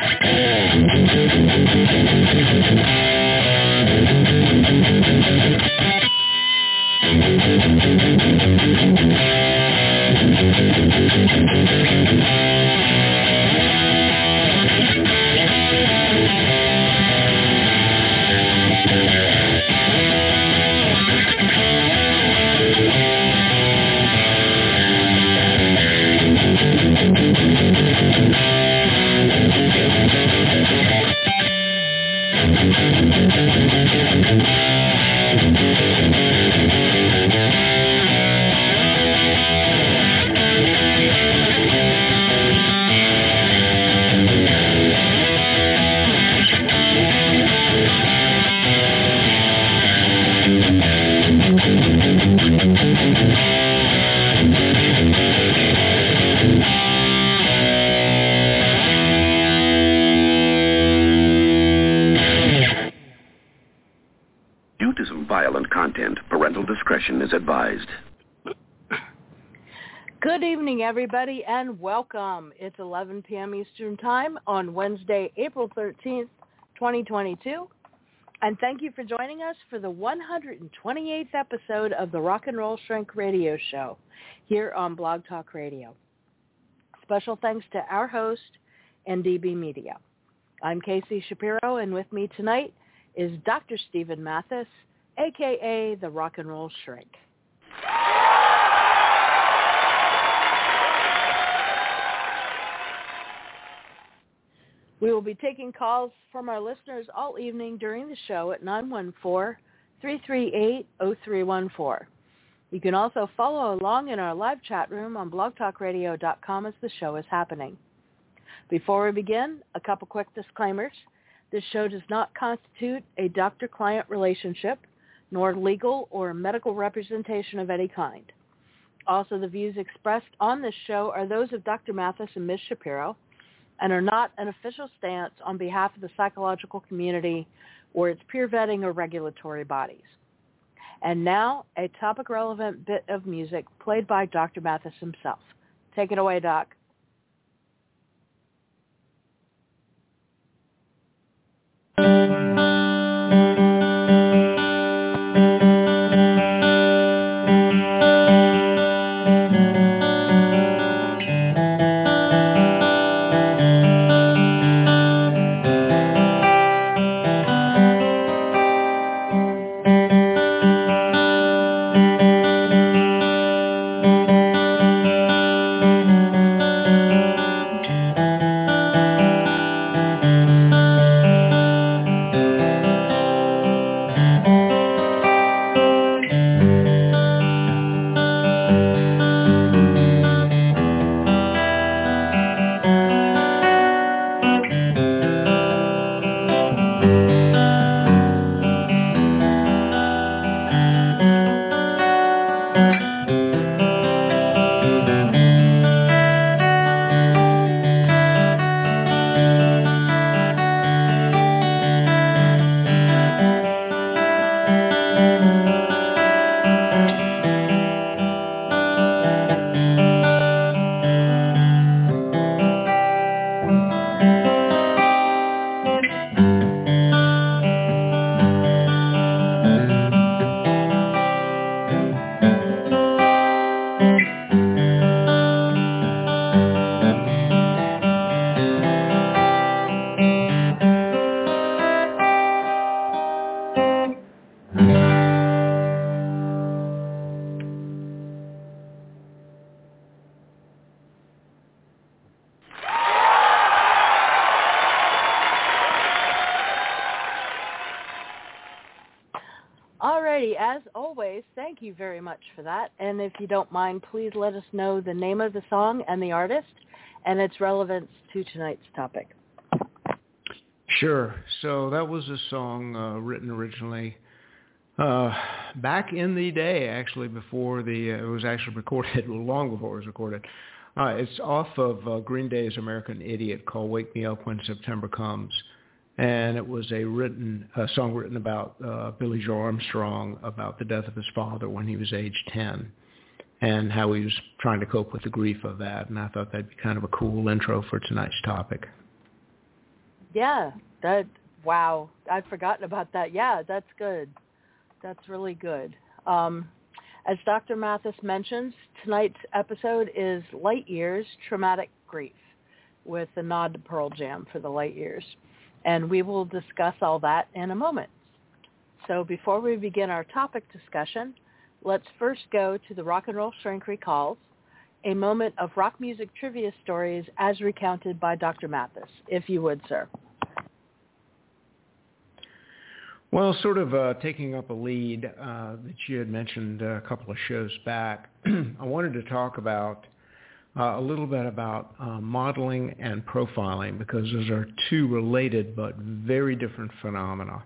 Due to some violent content, discretion is advised. Good evening, everybody, and welcome. It's 11 p.m. Eastern Time on Wednesday, April 13th, 2022. And thank you for joining us for the 128th episode of the Rock and Roll Shrink Radio Show here on Blog Talk Radio. Special thanks to our host, NDB Media. I'm Casey Shapiro, and with me tonight is Dr. Stephen Mathis, a.k.a. the Rock and Roll Shrink. We will be taking calls from our listeners all evening during the show at 914-338-0314. You can also follow along in our live chat room on blogtalkradio.com as the show is happening. Before we begin, a couple quick disclaimers. This show does not constitute a doctor-client relationship, nor legal or medical representation of any kind. Also, the views expressed on this show are those of Dr. Mathis and Ms. Shapiro and are not an official stance on behalf of the psychological community or its peer vetting or regulatory bodies. And now, a topic-relevant bit of music played by Dr. Mathis himself. Take it away, Doc. Always, thank you very much for that. And if you don't mind, please let us know the name of the song and the artist, and its relevance to tonight's topic. Sure. So that was a song uh, written originally uh, back in the day, actually, before the uh, it was actually recorded, long before it was recorded. Uh, it's off of uh, Green Day's American Idiot called "Wake Me Up When September Comes," and it was a written a song written about uh, Billie Joe Armstrong about the death of his father when he was age ten, and how he was trying to cope with the grief of that. And I thought that'd be kind of a cool intro for tonight's topic. Yeah, that wow, I'd forgotten about that. Yeah, that's good. That's really good. Um, as Dr. Mathis mentions, tonight's episode is Light Years Traumatic Grief with a nod to Pearl Jam for the Light Years. And we will discuss all that in a moment. So before we begin our topic discussion, let's first go to the Rock and Roll Shrink Recalls, a moment of rock music trivia stories as recounted by Dr. Mathis, if you would, sir. Well, sort of uh, taking up a lead uh, that you had mentioned a couple of shows back, I wanted to talk about uh, a little bit about uh, modeling and profiling because those are two related but very different phenomena.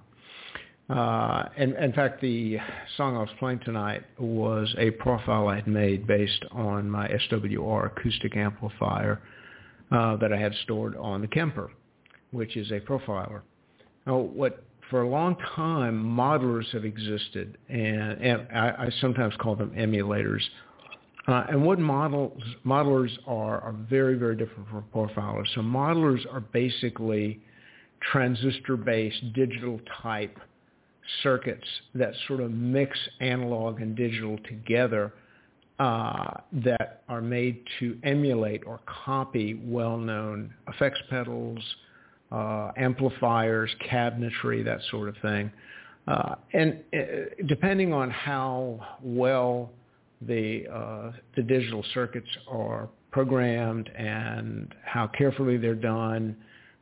Uh, and in fact, the song I was playing tonight was a profile I had made based on my SWR acoustic amplifier uh, that I had stored on the Kemper, which is a profiler. Now, what for a long time, modelers have existed, and, and I, I, sometimes call them emulators. Uh, and what models modelers are are very, very different from profilers. So modelers are basically transistor-based digital type circuits that sort of mix analog and digital together uh, that are made to emulate or copy well-known effects pedals, uh, amplifiers, cabinetry, that sort of thing. Uh, and uh, depending on how well the uh, the digital circuits are programmed and how carefully they're done,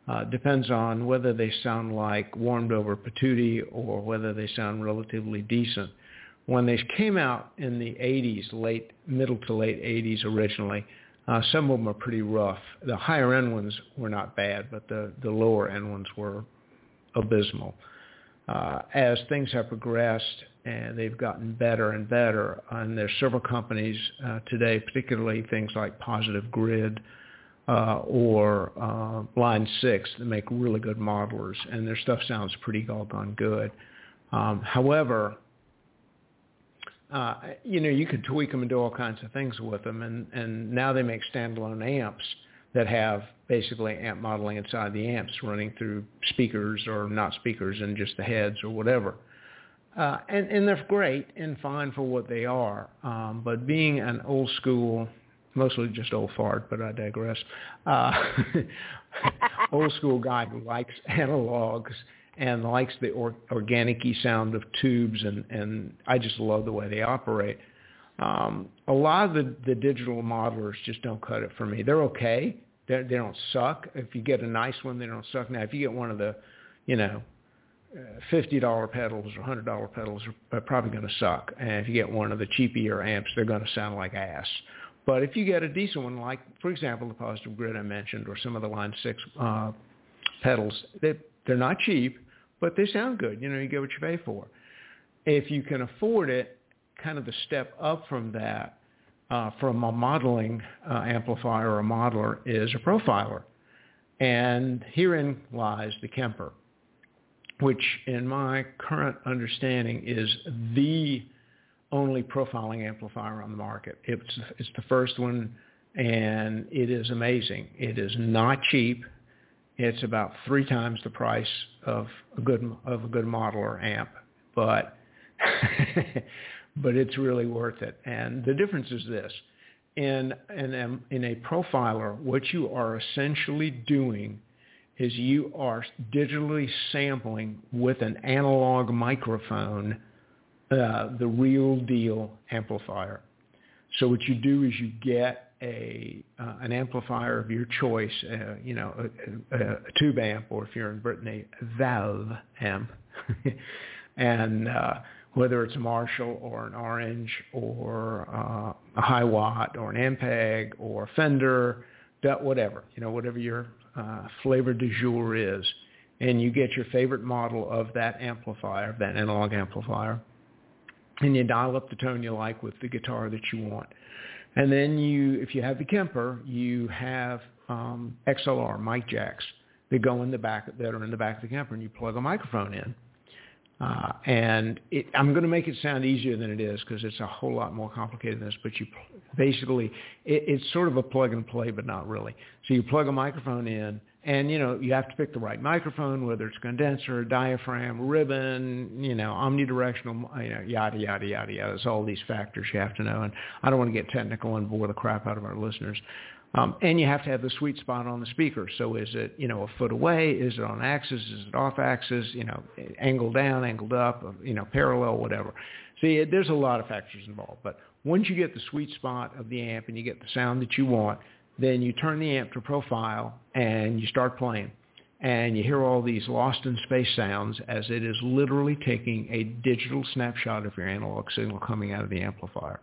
uh, depends on whether they sound like warmed over patootie or whether they sound relatively decent. When they came out in the 80s, late middle to late 80s originally, uh, some of them are pretty rough. The higher end ones were not bad, but the, the lower end ones were abysmal. Uh, as things have progressed and they've gotten better and better, and there's several companies uh, today, particularly things like Positive Grid uh, or uh, Line 6 that make really good modelers, and their stuff sounds pretty doggone good. Um, however, uh, you know, you could tweak them and do all kinds of things with them, and and now they make standalone amps that have basically amp modeling inside the amps running through speakers or not speakers and just the heads or whatever. Uh, and, and they're great and fine for what they are. Um, but being an old school, mostly just old fart, but I digress, uh, old school guy who likes analogs and likes the or, organic-y sound of tubes, and, and I just love the way they operate. Um, a lot of the, the digital modelers just don't cut it for me. They're okay. They're, they don't suck. If you get a nice one, they don't suck. Now, if you get one of the, you know, $50 pedals or $100 pedals are probably going to suck. And if you get one of the cheaper amps, they're going to sound like ass. But if you get a decent one, like, for example, the Positive Grid I mentioned or some of the Line 6 uh, pedals, they, they're not cheap, but they sound good. You know, you get what you pay for. If you can afford it, kind of the step up from that, uh, from a modeling uh, amplifier or a modeler is a profiler. And herein lies the Kemper, which in my current understanding is the only profiling amplifier on the market. It's, it's the first one and it is amazing. It is not cheap. It's about three times the price of a good of a good modeler amp, but but it's really worth it. And the difference is this: in in in a profiler, what you are essentially doing is you are digitally sampling with an analog microphone uh, the real deal amplifier. So what you do is you get a uh, an amplifier of your choice, uh, you know, a, a, a, tube amp, or if you're in Brittany, a valve amp, and uh, whether it's a Marshall or an Orange or uh, a Hiwatt or an Ampeg or a Fender, whatever, you know, whatever your uh, flavor du jour is, and you get your favorite model of that amplifier, that analog amplifier, and you dial up the tone you like with the guitar that you want. And then you, if you have the Kemper, you have um, XLR mic jacks that go in the back that are in the back of the Kemper, and you plug a microphone in. Uh, and it, I'm going to make it sound easier than it is because it's a whole lot more complicated than this. But you basically, it, it's sort of a plug and play, but not really. So you plug a microphone in, and you know you have to pick the right microphone, whether it's condenser, diaphragm, ribbon, you know, omnidirectional, you know, yada yada yada yada. It's all these factors you have to know, and I don't want to get technical and bore the crap out of our listeners. Um, and you have to have the sweet spot on the speaker. So is it, you know, a foot away? Is it on axis? Is it off axis? You know, angled down, angled up, you know, parallel, whatever. See, there's a lot of factors involved. But once you get the sweet spot of the amp and you get the sound that you want, then you turn the amp to profile and you start playing. And you hear all these lost in space sounds as it is literally taking a digital snapshot of your analog signal coming out of the amplifier.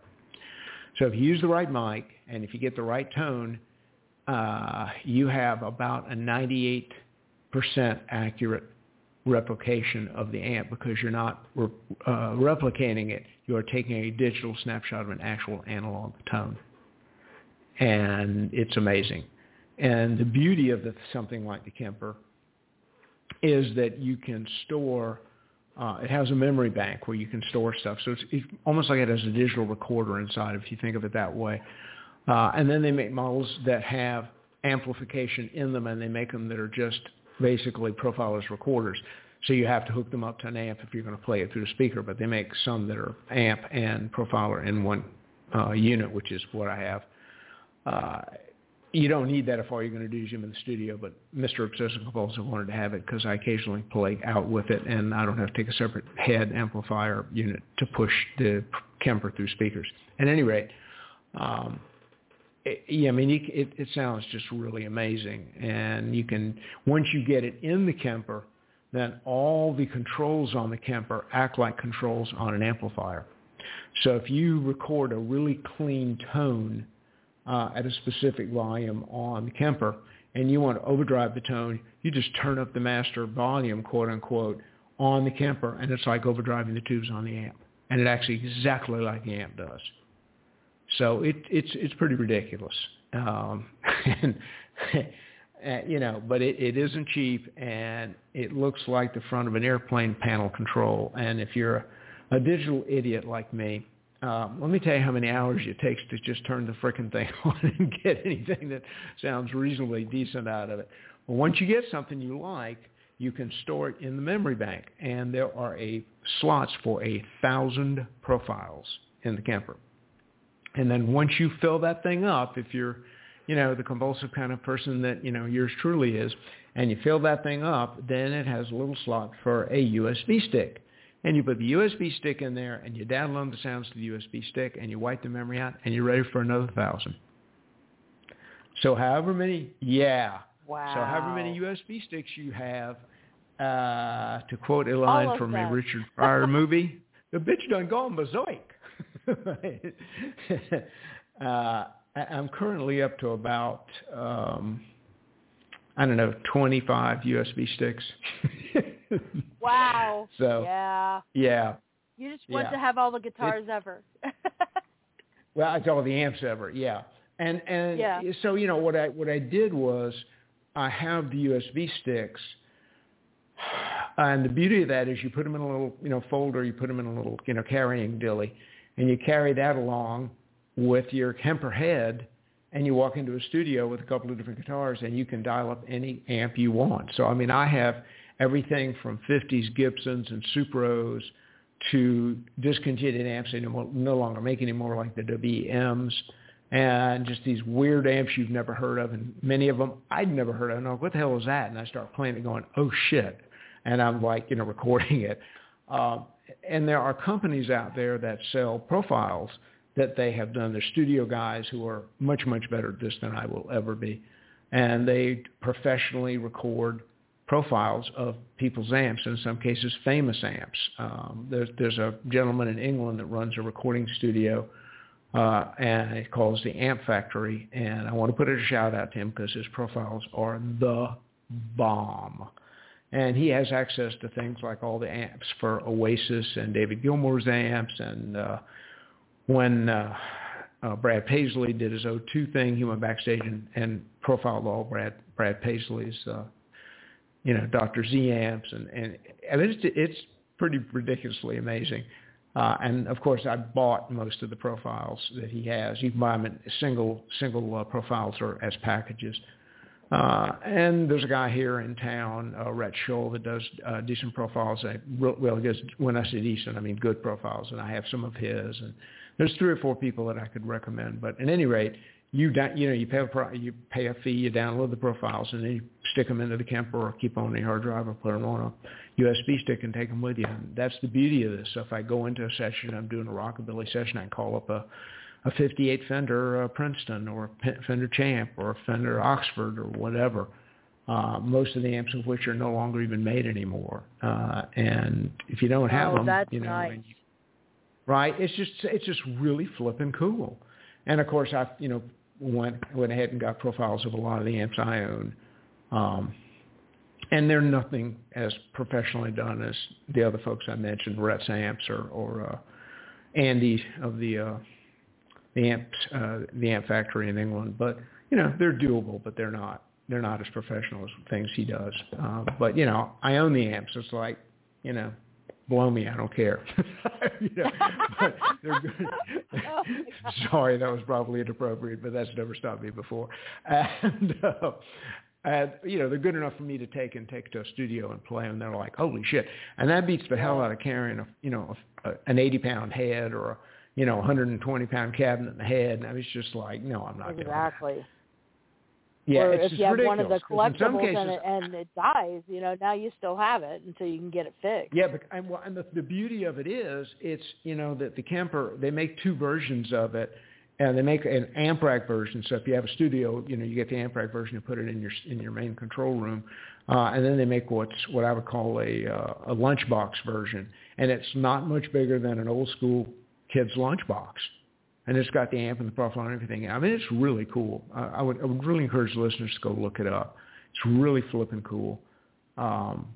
So if you use the right mic and if you get the right tone, uh, you have about a 98% accurate replication of the amp because you're not uh, replicating it. You are taking a digital snapshot of an actual analog tone. And it's amazing. And the beauty of the, something like the Kemper is that you can store uh, it has a memory bank where you can store stuff. So it's, it's almost like it has a digital recorder inside if you think of it that way. Uh, and then they make models that have amplification in them and they make them that are just basically profilers recorders. So you have to hook them up to an amp if you're going to play it through the speaker, but they make some that are amp and profiler in one uh, unit, which is what I have. You don't need that if all you're going to do is him in the studio, but Mr. Obsessive Compulsive wanted to have it because I occasionally play out with it and I don't have to take a separate head amplifier unit to push the Kemper through speakers. At any rate, um, it, yeah, I mean, it, it sounds just really amazing. And you can, once you get it in the Kemper, then all the controls on the Kemper act like controls on an amplifier. So if you record a really clean tone uh, at a specific volume on the Kemper and you want to overdrive the tone, you just turn up the master volume, quote unquote, on the Kemper, and it's like overdriving the tubes on the amp. And it actually exactly like the amp does. So it, it's it's pretty ridiculous. Um, and, you know, but it, it isn't cheap, and it looks like the front of an airplane panel control. And if you're a, a digital idiot like me, um, let me tell you how many hours it takes to just turn the frickin' thing on and get anything that sounds reasonably decent out of it. Well, once you get something you like, you can store it in the memory bank, and there are a slots for a thousand profiles in the Kemper. And then once you fill that thing up, if you're, you know, the convulsive kind of person that you know yours truly is, and you fill that thing up, then it has a little slot for a USB stick and you put the USB stick in there and you download the sounds to the USB stick and you wipe the memory out and you're ready for another thousand. So however many, yeah. Wow. So however many USB sticks you have, uh, to quote a line from them. a Richard Pryor movie, the bitch done gone berserk. uh, I'm currently up to about, um, I don't know, 25 USB sticks. wow. So yeah. Yeah. You just want yeah. to have all the guitars ever. Well, it's all the amps ever, yeah. And and Yeah. so you know what I what I did was I have the USB sticks, and the beauty of that is you put them in a little you know folder, you put them in a little you know carrying dilly, and you carry that along with your Kemper head, and you walk into a studio with a couple of different guitars, and you can dial up any amp you want. So I mean, I have everything from 50s Gibsons and Supros to discontinued amps they no, no longer make anymore, like the WMs, and just these weird amps you've never heard of, and many of them I'd never heard of. And I'm like, what the hell is that? And I start playing it, going, oh shit, and I'm like, you know, recording it. Um, and there are companies out there that sell profiles that they have done. They're studio guys who are much, much better at this than I will ever be. And they professionally record profiles of people's amps, in some cases famous amps. Um, there's, there's a gentleman in England that runs a recording studio uh, and it calls the Amp Factory. And I want to put a shout out to him because his profiles are the bomb. And he has access to things like all the amps for Oasis and David Gilmour's amps. And uh, when uh, uh, Brad Paisley did his O2 thing, he went backstage and, and profiled all Brad Brad Paisley's, uh, you know, Dr. Z amps, and and mean, it's it's pretty ridiculously amazing. Uh, and of course, I bought most of the profiles that he has. You can buy them in single single uh, profiles or as packages. Uh, and there's a guy here in town, uh, Rhett Shull, that does uh, decent profiles. I, well, I guess when I say decent, I mean good profiles, and I have some of his. And there's three or four people that I could recommend. But at any rate, you da- you know you pay a pro- you pay a fee, you download the profiles, and then you stick them into the Kemper or keep them on the hard drive or put them on a USB stick and take them with you. And that's the beauty of this. So if I go into a session, I'm doing a rockabilly session, I can call up a a 58 Fender uh, Princeton or a Fender Champ or a Fender Oxford or whatever. Uh, most of the amps of which are no longer even made anymore. Uh, and if you don't have oh, them, that's you know, nice. you, right? It's just it's just really flipping cool. And of course, I you know went went ahead and got profiles of a lot of the amps I own. Um, and they're nothing as professionally done as the other folks I mentioned, Rhett's amps or, or uh, Andy of the uh, the amp uh, the amp factory in England. But you know they're doable, but they're not they're not as professional as things he does. Uh, but you know I own the amps. It's like you know blow me, I don't care. you know, good. Oh, Sorry, that was probably inappropriate, but that's never stopped me before. And, uh, and you know, they're good enough for me to take and take to a studio and play, and they're like, holy shit! And that beats the hell out of carrying a, you know, a, a, an 80 pound head or a, you know, 120 pound cabinet in the head. And I was just like, no, I'm not doing that. exactly. Yeah, or it's if just you have one of the ridiculous, 'cause in some collectibles cases, and, it, and it dies, you know, now you still have it until you can get it fixed. Yeah, but and, well, and the, the beauty of it is, it's you know that the Kemper they make two versions of it, and they make an amp rack version. So if you have a studio, you know you get the amp rack version and put it in your in your main control room, uh, and then they make what's what I would call a uh, a lunchbox version, and it's not much bigger than an old school kid's lunchbox. And it's got the amp and the profile and everything. I mean, it's really cool. I, I would I would really encourage listeners to go look it up. It's really flipping cool. Um,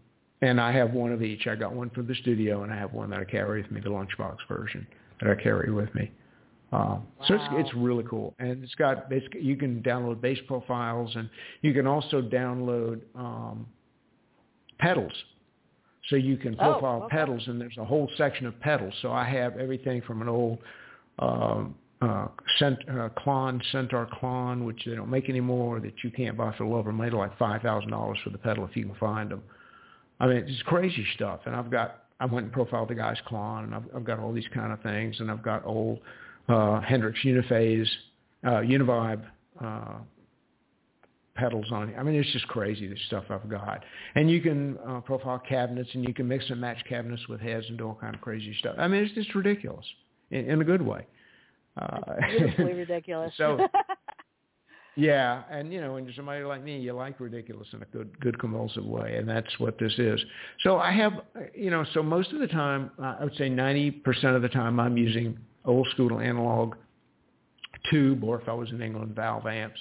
and I have one of each. I got one for the studio, and I have one that I carry with me, the lunchbox version that I carry with me. Um, So it's it's really cool, and it's got basically you can download bass profiles, and you can also download um, pedals. So you can Oh, profile okay. pedals, and there's a whole section of pedals. So I have everything from an old um, uh, Cent, uh, Klon, Centaur Klon, which they don't make anymore, that you can't buy for love or money, like five thousand dollars for the pedal if you can find them. I mean, it's crazy stuff. And I've got, I went and profiled the guy's Klon, and I've, I've got all these kind of things, and I've got old uh, Hendrix Uniphase, uh, Univibe uh, pedals on it. I mean, it's just crazy the stuff I've got. And you can uh, profile cabinets, and you can mix and match cabinets with heads and do all kind of crazy stuff. I mean, it's just ridiculous in, in a good way. Uh, Beautifully ridiculous. So- yeah, and you know, when you're somebody like me, you like ridiculous in a good, good convulsive way, and that's what this is. So I have, you know, so most of the time, I would say 90% of the time, I'm using old school analog tube, or if I was in England, valve amps.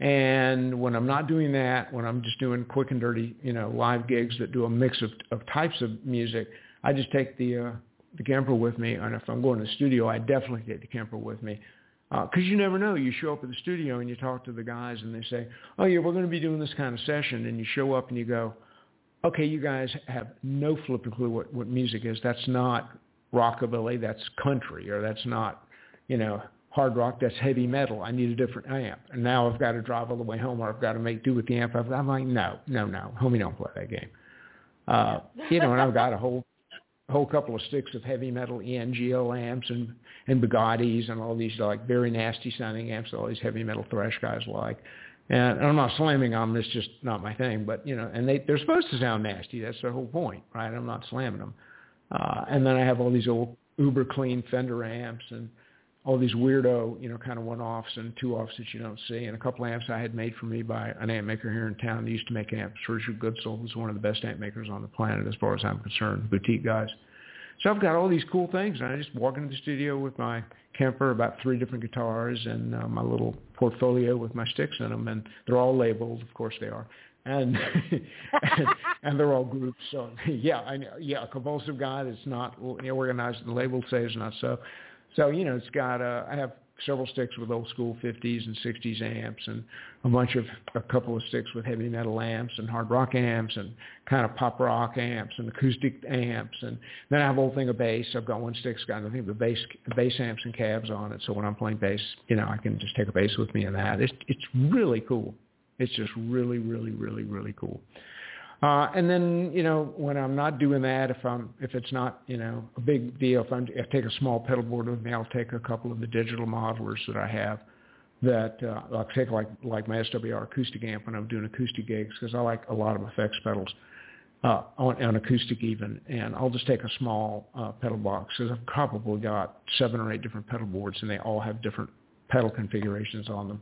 And when I'm not doing that, when I'm just doing quick and dirty, you know, live gigs that do a mix of, of types of music, I just take the uh, the Kemper with me. And if I'm going to the studio, I definitely take the Kemper with me because you never know. You show up at the studio and you talk to the guys, and they say, "Oh yeah, we're going to be doing this kind of session," and you show up and you go, "Okay, you guys have no flipping clue what what music is. That's not rockabilly. That's country, or that's not, you know." Hard rock, that's heavy metal. I need a different amp. And now I've got to drive all the way home or I've got to make do with the amp. I'm like, no, no, no. Homie, don't play that game. Uh, you know, and I've got a whole a whole couple of sticks of heavy metal ENGL amps and and Bugattis and all these like very nasty sounding amps that all these heavy metal thrash guys like. And I'm not slamming them; it's just not my thing. But you know, and they they're supposed to sound nasty. That's the whole point, right? I'm not slamming them. Uh, and then I have all these old uber clean Fender amps and all these weirdo, you know, kind of one-offs and two-offs that you don't see, and a couple amps I had made for me by an amp maker here in town. They used to make amps. Richard Goodsell was one of the best amp makers on the planet, as far as I'm concerned, boutique guys. So I've got all these cool things, and I just walk into the studio with my Kemper, about three different guitars, and uh, my little portfolio with my sticks in them, and they're all labeled. Of course, they are. And, and and they're all groups. So yeah, I know. Yeah, a compulsive guy that's not organized. The labels say it's not so. So you know, it's got. Uh, I have several sticks with old school 50s and 60s amps and a bunch of a couple of sticks with heavy metal amps and hard rock amps and kind of pop rock amps and acoustic amps and then I have a whole thing of bass. I've got one stick's got think the bass bass amps and cabs on it. So when I'm playing bass, you know, I can just take a bass with me in that. It's it's really cool. It's just really, really, really, really cool. Uh, and then, you know, when I'm not doing that, if I'm, if it's not, you know, a big deal, if, I'm, if I take a small pedal board with me, I'll take a couple of the digital modelers that I have that uh, I'll take like, like my SWR acoustic amp when I'm doing acoustic gigs because I like a lot of effects pedals uh, on, on acoustic even. And I'll just take a small uh, pedal box because I've probably got seven or eight different pedal boards and they all have different pedal configurations on them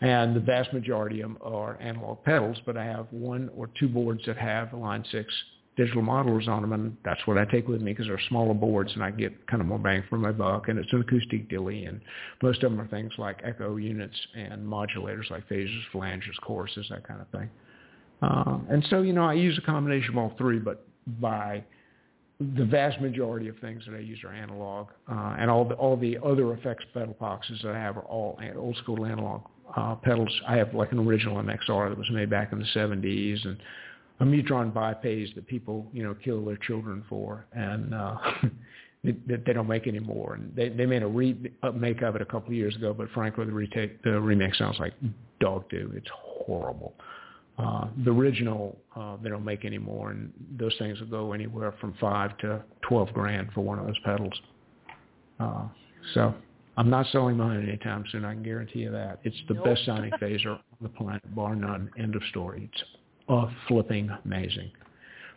and the vast majority of them are analog pedals, but I have one or two boards that have Line 6 digital modelers on them, and that's what I take with me because they're smaller boards and I get kind of more bang for my buck, and it's an acoustic dilly, and most of them are things like echo units and modulators like phasers, flanges, choruses, that kind of thing. Uh, and so, you know, I use a combination of all three, but by the vast majority of things that I use are analog, uh, and all the all the other effects pedal boxes that I have are all old school analog uh, pedals. I have like an original MXR that was made back in the 70s and a Mutron Bi-Phase that people, you know, kill their children for and uh, that they don't make anymore. And they, they made a remake of it a couple of years ago, but frankly, the, retake, the remake sounds like dog do. It's horrible. Uh, the original uh, they don't make anymore, and those things will go anywhere from five to twelve grand for one of those pedals. Uh, so I'm not selling mine anytime soon. I can guarantee you that. It's the nope. best sounding phaser on the planet, bar none. End of story. It's uh, flipping amazing.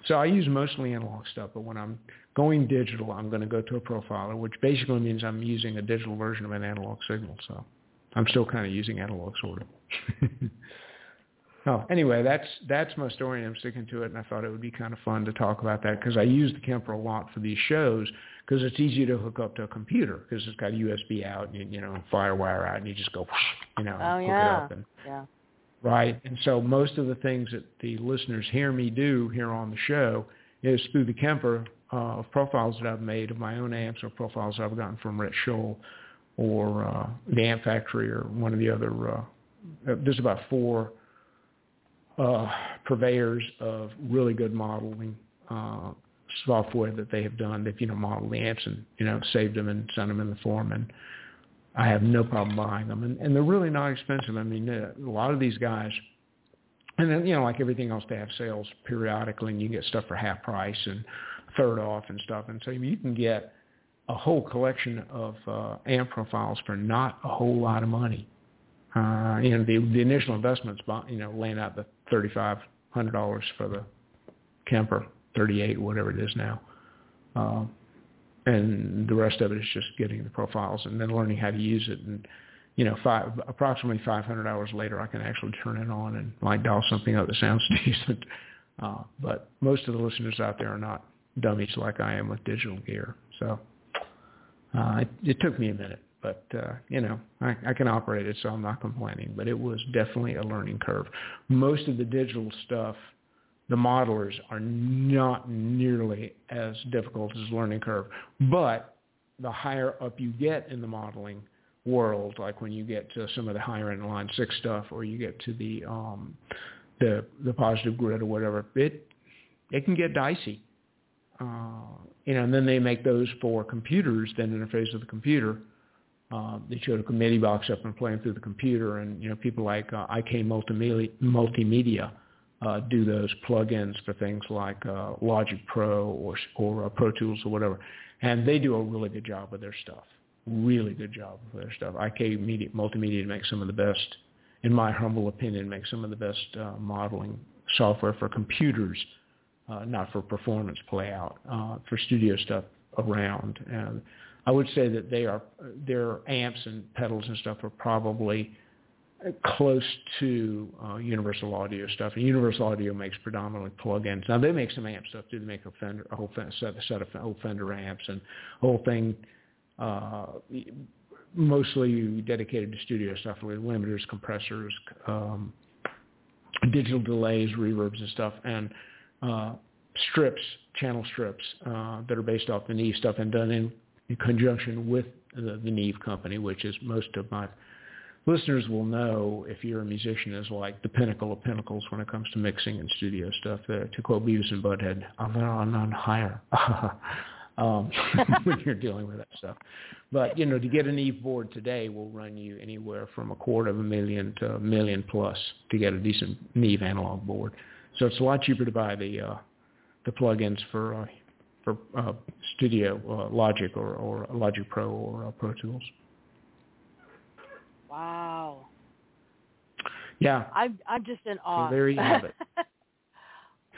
So I use mostly analog stuff, but when I'm going digital, I'm going to go to a profiler, which basically means I'm using a digital version of an analog signal. So I'm still kind of using analog sort of. oh, anyway, that's that's my story, and I'm sticking to it. And I thought it would be kind of fun to talk about that because I use the Kemper a lot for these shows because it's easy to hook up to a computer because it's got a USB out and you, you know FireWire out and you just go you know oh, hook yeah. it up and yeah. right and so most of the things that the listeners hear me do here on the show is through the Kemper uh, of profiles that I've made of my own amps or profiles I've gotten from Rhett Shull or uh, the Amp Factory or one of the other. Uh, there's about four uh, purveyors of really good modeling uh, software that they have done. They've, you know, modeled the amps and, you know, saved them and sent them in the form. And I have no problem buying them. And, and they're really not expensive. I mean, a lot of these guys, and then, you know, like everything else, they have sales periodically and you get stuff for half price and third off and stuff. And so you can get a whole collection of uh, amp profiles for not a whole lot of money. Uh, you know, the, the initial investment's, you know, laying out the $3,500 for the Kemper 38, whatever it is now. Uh, and the rest of it is just getting the profiles and then learning how to use it. And, you know, five, approximately 500 hours later, I can actually turn it on and like dial something up that sounds decent. Uh, but most of the listeners out there are not dummies like I am with digital gear. So uh, it, it took me a minute, but uh, you know, I, I can operate it, so I'm not complaining. But it was definitely a learning curve. Most of the digital stuff the modelers are not nearly as difficult as learning curve. But the higher up you get in the modeling world, like when you get to some of the higher end line six stuff, or you get to the um, the the positive grid or whatever, it it can get dicey. Uh, you know, and then they make those for computers, then interface with the computer. Uh, they showed a committee box up and playing through the computer, and you know, people like uh, IK Multimedia, Multimedia uh, do those plugins for things like uh, Logic Pro or or uh, Pro Tools or whatever, and they do a really good job with their stuff. Really good job with their stuff. IK Media, Multimedia makes some of the best, in my humble opinion, makes some of the best uh, modeling software for computers, uh, not for performance playout, uh, for studio stuff around. And I would say that they are their amps and pedals and stuff are probably close to uh, Universal Audio stuff. And Universal Audio makes predominantly plugins. Now they make some amp stuff too. They make a Fender, a whole set, set of whole Fender amps and whole thing. Uh, mostly dedicated to studio stuff with limiters, compressors, um, digital delays, reverbs, and stuff, and uh, strips, channel strips uh, that are based off the Neve stuff and done in, in conjunction with the, the Neve company, which is most of my listeners will know if you're a musician is like the pinnacle of pinnacles when it comes to mixing and studio stuff. Uh, to quote Beavis and Butthead, I'm on higher um, when you're dealing with that stuff. But you know, to get an Neve board today will run you anywhere from a quarter of a million to a million plus to get a decent Neve analog board. So it's a lot cheaper to buy the uh, the plugins for uh, for uh, Studio uh, Logic or, or Logic Pro or uh, Pro Tools. Wow. Yeah. I'm I'm just in awe. So there you have it.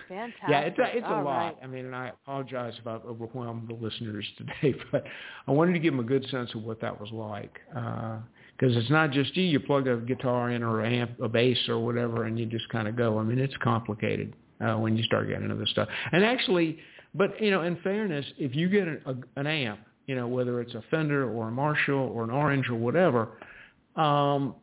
Fantastic. Yeah, it's a, it's a All lot. right. I mean, and I apologize if I've overwhelmed the listeners today, but I wanted to give them a good sense of what that was like. Because it's not just you, you plug a guitar in or amp, a bass or whatever, and you just kind of go. I mean, it's complicated uh, when you start getting into this stuff. And actually, but, you know, in fairness, if you get an, a, an amp, you know, whether it's a Fender or a Marshall or an Orange or whatever, um,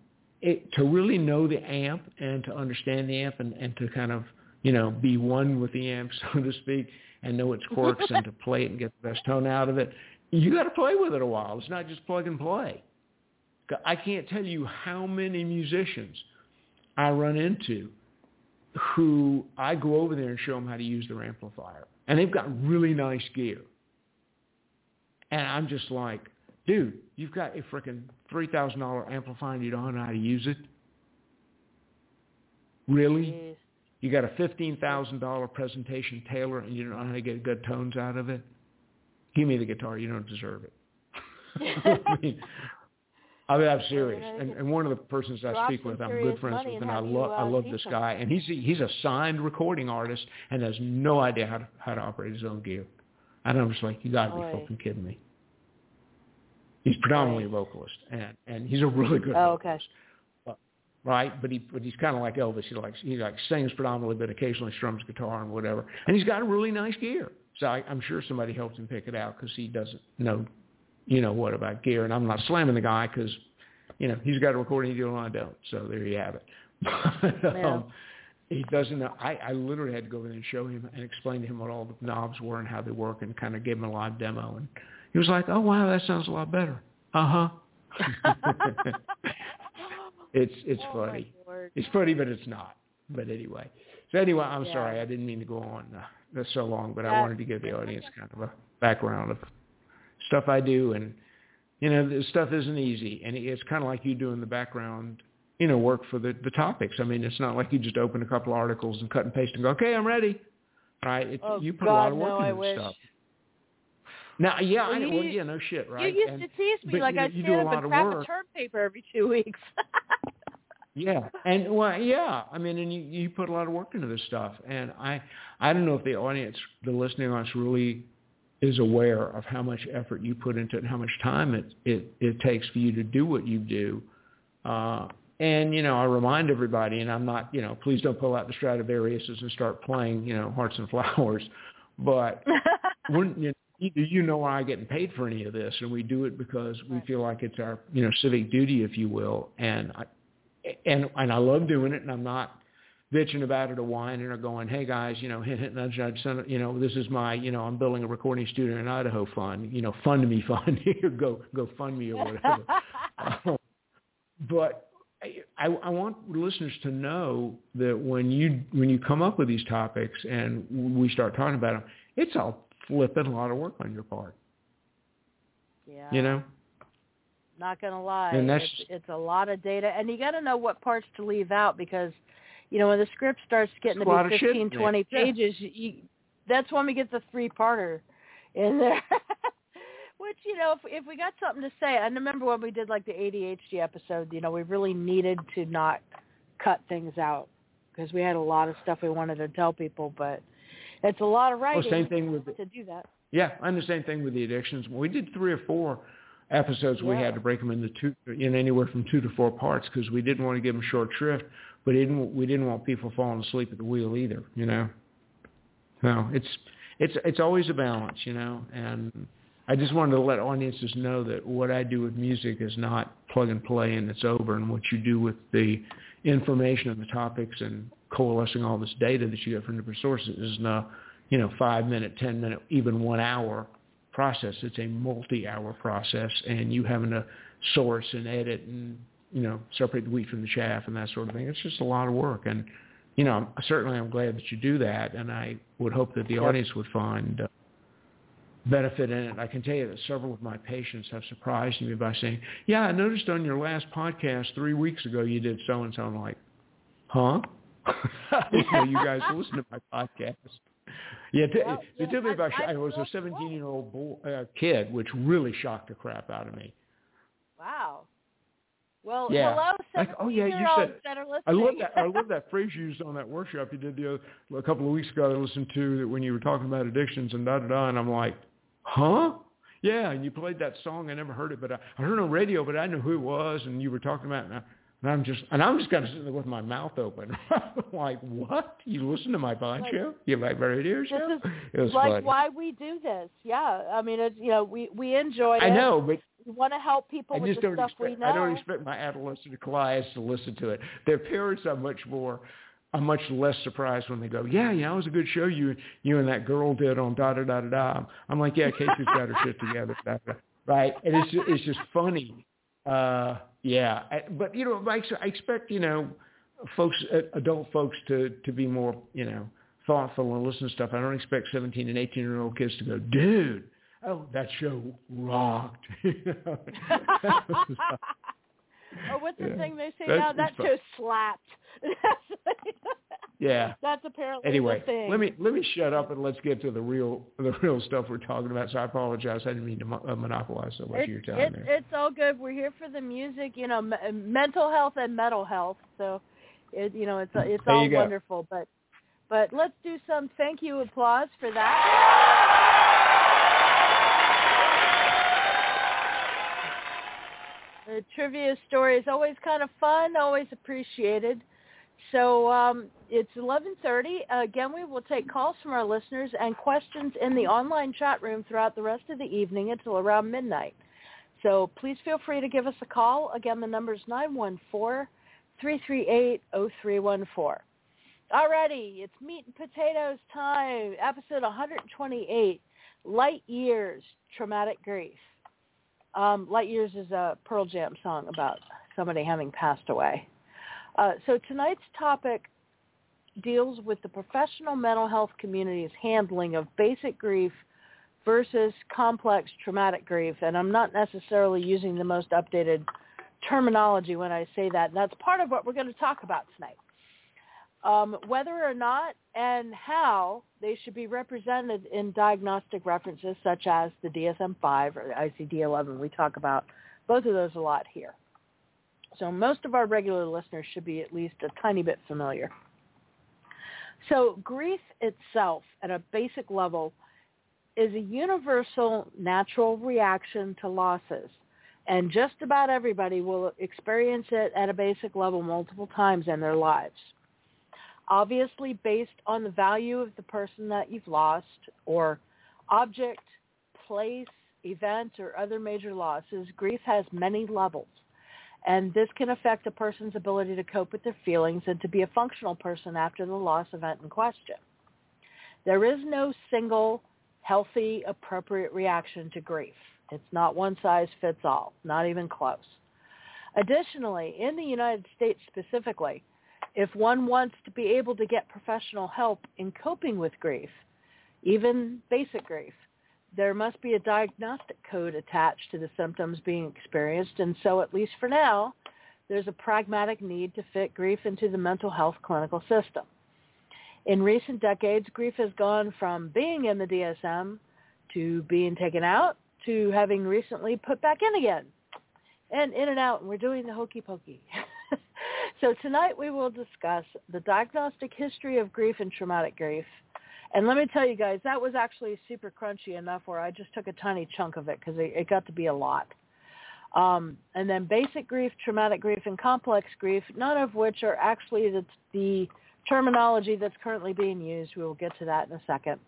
it, to really know the amp and to understand the amp and, and to kind of, you know, be one with the amp, so to speak, and know its quirks and to play it and get the best tone out of it, you got to play with it a while. It's not just plug and play. I can't tell you how many musicians I run into who I go over there and show them how to use their amplifier. And they've got really nice gear. And I'm just like, dude, you've got a freaking $3,000 amplifier and you don't know how to use it? Really? You got a $15,000 presentation Taylor and you don't know how to get good tones out of it? Give me the guitar. You don't deserve it. I mean, I mean, I'm serious. And, and one of the persons I speak with, I'm good friends with, and and I love, I uh, love this guy. And he's he's a signed recording artist and has no idea how to how to operate his own gear. And I'm just like, you got to be fucking kidding me. He's predominantly a vocalist, and and he's a really good Oh, okay. vocalist. But- Right, but he but he's kind of like Elvis. He likes he like sings predominantly, but occasionally strums guitar and whatever. And he's got a really nice gear. So I, I'm sure somebody helped him pick it out because he doesn't know, you know, what about gear. And I'm not slamming the guy because, you know, he's got a recording deal and I don't. So there you have it. But, Yeah. um, he doesn't know. I, I literally had to go over there and show him and explain to him what all the knobs were and how they work and kind of give him a live demo. And he was like, "Oh wow, that sounds a lot better." Uh huh. it's it's Oh, funny. It's funny, but it's not. But anyway. So anyway, I'm Yeah. sorry. I didn't mean to go on uh, so long, but I wanted to give the audience kind of a background of stuff I do. And, you know, this stuff isn't easy. And it's kind of like you doing the background, you know, work for the, the topics. I mean, it's not like you just open a couple articles and cut and paste and go, okay, I'm ready. Right? It, Oh, you put God, a lot of work no, I into this wish. stuff. Now, yeah, Well, I you Well, yeah, no shit, right? You used And- to tease me like I stand do a up and of crap a term paper every two weeks. Yeah, and well, yeah. I mean, and you, you put a lot of work into this stuff, and I, I don't know if the audience, the listening audience, really is aware of how much effort you put into it and how much time it it, it takes for you to do what you do. Uh, and you know, I remind everybody, and I'm not, you know, please don't pull out the Stradivariuses and start playing, you know, Hearts and Flowers, but when you either you know I'm getting paid for any of this, and we do it because we feel like it's our you know civic duty, if you will. And I, and and I love doing it, and I'm not bitching about it or whining or going, hey guys, you know, hint, hint, nudge, nudge, send you know, this is my, you know, I'm building a recording studio in Idaho fund, you know, fund me, fund go go fund me or whatever. Um, but I, I I want listeners to know that when you when you come up with these topics and we start talking about them, it's a flipping a lot of work on your part. yeah. You know, Not gonna lie, And that's- it's, it's a lot of data, and you got to know what parts to leave out because, you know, when the script starts getting to be of shit 15, in there. 20 Yeah. pages, you, that's when we get the three-parter in there. Which you know, if if we got something to say, I remember when we did like the ADHD episode. You know, we really needed to not cut things out because we had a lot of stuff we wanted to tell people, but it's a lot of oh, writing same thing with to do that. Yeah, I'm the same thing with the addictions. We did three or four episodes, we had to break them into two, in anywhere from two to four parts because we didn't want to give them short shrift, but didn't we didn't want people falling asleep at the wheel either. You know, no, it's it's it's always a balance, you know, and I just wanted to let audiences know that what I do with music is not plug and play and it's over, and what you do with the information and the topics and coalescing all this data that you get from different sources is not, you know, five minute, ten minute, even one hour process. It's a multi-hour process, and you having to source and edit and you know separate the wheat from the chaff and that sort of thing. It's just a lot of work, and you know, certainly I'm glad that you do that, and I would hope that the audience would find uh, benefit in it. I can tell you that several of my patients have surprised me by saying, "Yeah, I noticed on your last podcast three weeks ago you did so and so." I'm like, "Huh?" you know, you guys listen to my podcast. Yeah, t- well, they me about I, I was a 17 year old boy, uh, kid, which really shocked the crap out of me. Wow. Well, yeah. hello, like, oh yeah, you said. I love that. I love that phrase you used on that workshop you did the other, a couple of weeks ago. I listened to that when you were talking about addictions and da da da, and I'm like, huh? Yeah, and you played that song. I never heard it, but I, I heard it on radio, but I knew who it was, and you were talking about. It, and I, and I'm just, and I'm just kind of sitting there with my mouth open, like, what? You listen to my pod like, show? You like my radio show? This is like why we do this. Yeah, I mean, it's, you know, we we enjoy it. I know, but we want to help people I with just the don't stuff expect, we know. I don't expect my adolescent clients to listen to it. Their parents are much more are much less surprised when they go, yeah, yeah, it was a good show you you and that girl did on da da da da da. I'm like, yeah, Casey's got her shit together, right? And it's just, it's just funny. Uh, yeah, I, but you know, I, I expect you know, folks, adult folks to to be more you know thoughtful and listen to stuff. I don't expect 17 and 18 year old kids to go, dude, oh, that show rocked. oh, what's the yeah. thing they say now? That show slapped. yeah. That's apparently anyway. the thing. Let me let me shut up and let's get to the real the real stuff we're talking about. So I apologize. I didn't mean to mo- uh, monopolize so much of your time it, there. It's all good. We're here for the music, you know, m- mental health and mental health. So, it, you know, it's it's there all wonderful. But but let's do some thank you applause for that. The trivia story is always kind of fun, always appreciated. So um, it's 11:30. again, we will take calls from our listeners and questions in the online chat room throughout the rest of the evening until around midnight. So please feel free to give us a call. Again, the number is 914-338-0314. Alrighty, it's meat and potatoes time. Episode 128, Light Years, Traumatic Grief. Um, Light Years is a Pearl Jam song about somebody having passed away. Uh, so tonight's topic deals with the professional mental health community's handling of basic grief versus complex traumatic grief. And I'm not necessarily using the most updated terminology when I say that. And that's part of what we're going to talk about tonight. Um, whether or not and how they should be represented in diagnostic references such as the DSM-5 or the ICD-11. We talk about both of those a lot here. So most of our regular listeners should be at least a tiny bit familiar. So grief itself at a basic level is a universal natural reaction to losses. And just about everybody will experience it at a basic level multiple times in their lives. Obviously based on the value of the person that you've lost or object, place, event, or other major losses, grief has many levels. And this can affect a person's ability to cope with their feelings and to be a functional person after the loss event in question. There is no single healthy, appropriate reaction to grief. It's not one size fits all, not even close. Additionally, in the United States specifically, if one wants to be able to get professional help in coping with grief, even basic grief, there must be a diagnostic code attached to the symptoms being experienced, and so at least for now, there's a pragmatic need to fit grief into the mental health clinical system. In recent decades, grief has gone from being in the DSM to being taken out to having recently put back in again. And in and out, and we're doing the hokey pokey. so tonight we will discuss the diagnostic history of grief and traumatic grief, and let me tell you guys, that was actually super crunchy enough where I just took a tiny chunk of it because it, it got to be a lot. Um, and then basic grief, traumatic grief, and complex grief, none of which are actually the, the terminology that's currently being used. We will get to that in a second.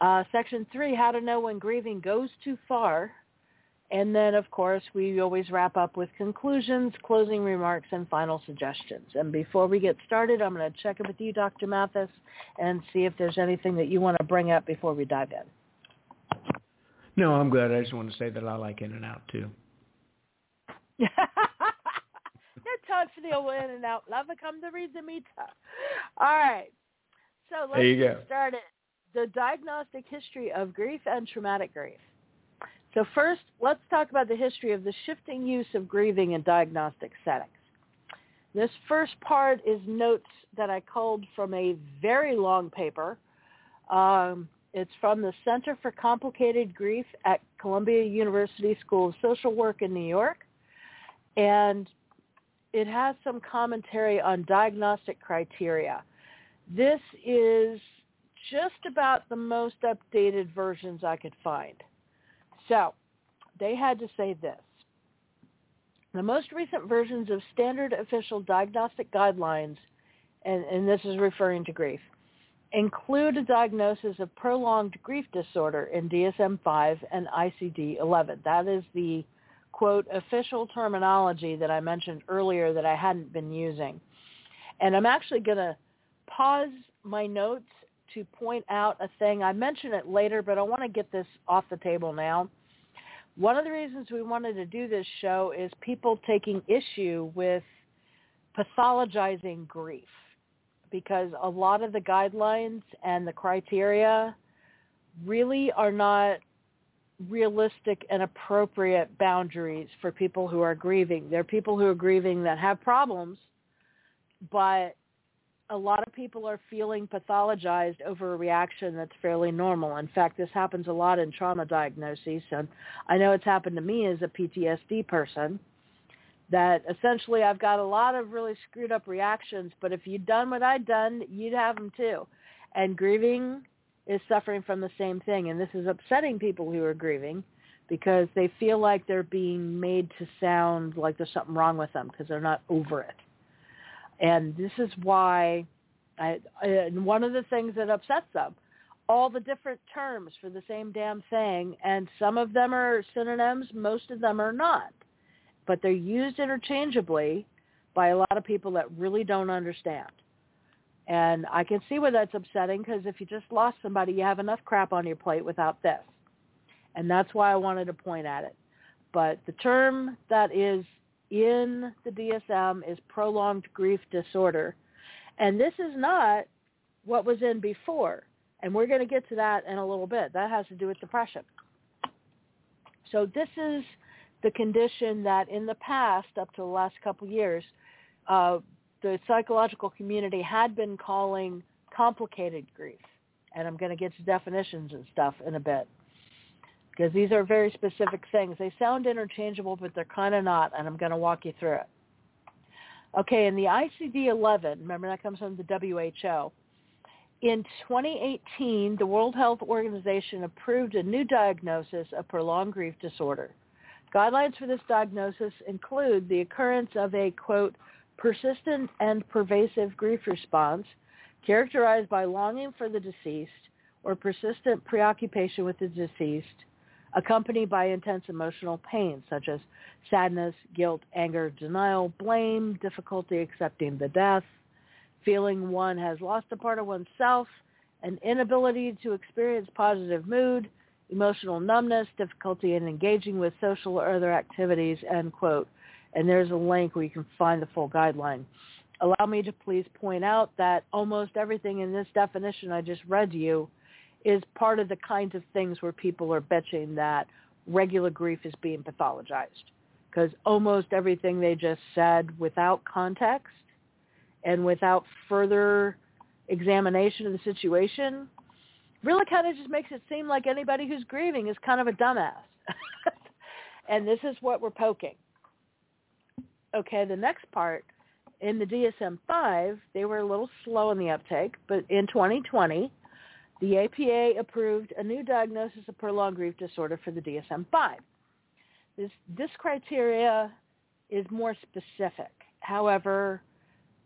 Uh, section three, how to know when grieving goes too far. And then, of course, we always wrap up with conclusions, closing remarks, and final suggestions. And before we get started, I'm going to check in with you, Dr. Mathis, and see if there's anything that you want to bring up before we dive in. No, I'm good. I just want to say that I like In-N-Out too. no time for the old In-N-Out. Love to come to read the meter. All right. So let's get started. The diagnostic history of grief and traumatic grief. So first, let's talk about the history of the shifting use of grieving in diagnostic settings. This first part is notes that I culled from a very long paper. Um, it's from the Center for Complicated Grief at Columbia University School of Social Work in New York and it has some commentary on diagnostic criteria. This is just about the most updated versions I could find. So they had to say this. The most recent versions of standard official diagnostic guidelines, and, and this is referring to grief, include a diagnosis of prolonged grief disorder in DSM-5 and ICD-11. That is the quote, official terminology that I mentioned earlier that I hadn't been using. And I'm actually going to pause my notes to point out a thing. I mention it later, but I want to get this off the table now. One of the reasons we wanted to do this show is people taking issue with pathologizing grief because a lot of the guidelines and the criteria really are not realistic and appropriate boundaries for people who are grieving. There are people who are grieving that have problems, but a lot of people are feeling pathologized over a reaction that's fairly normal. In fact, this happens a lot in trauma diagnoses, and I know it's happened to me as a PTSD person that essentially I've got a lot of really screwed up reactions, but if you'd done what I'd done, you'd have them too. And grieving is suffering from the same thing. And this is upsetting people who are grieving because they feel like they're being made to sound like there's something wrong with them because they're not over it. And this is why, I, and one of the things that upsets them, all the different terms for the same damn thing, and some of them are synonyms, most of them are not. But they're used interchangeably by a lot of people that really don't understand. And I can see where that's upsetting because if you just lost somebody, you have enough crap on your plate without this. And that's why I wanted to point at it. But the term that is in the DSM is prolonged grief disorder. And this is not what was in before. And we're going to get to that in a little bit. That has to do with depression. So this is the condition that in the past, up to the last couple years, uh, the psychological community had been calling complicated grief. And I'm going to get to definitions and stuff in a bit. Because these are very specific things. They sound interchangeable, but they're kind of not, and I'm going to walk you through it. Okay, in the ICD-11, remember that comes from the WHO, in 2018, the World Health Organization approved a new diagnosis of prolonged grief disorder. Guidelines for this diagnosis include the occurrence of a, quote, persistent and pervasive grief response characterized by longing for the deceased or persistent preoccupation with the deceased accompanied by intense emotional pain such as sadness, guilt, anger, denial, blame, difficulty accepting the death, feeling one has lost a part of oneself, an inability to experience positive mood, emotional numbness, difficulty in engaging with social or other activities, end quote and there's a link where you can find the full guideline. Allow me to please point out that almost everything in this definition I just read to you is part of the kinds of things where people are bitching that regular grief is being pathologized. Because almost everything they just said without context and without further examination of the situation really kind of just makes it seem like anybody who's grieving is kind of a dumbass. and this is what we're poking. Okay, the next part, in the DSM-5, they were a little slow in the uptake, but in 2020, the APA approved a new diagnosis of prolonged grief disorder for the DSM-5. This, this criteria is more specific. However,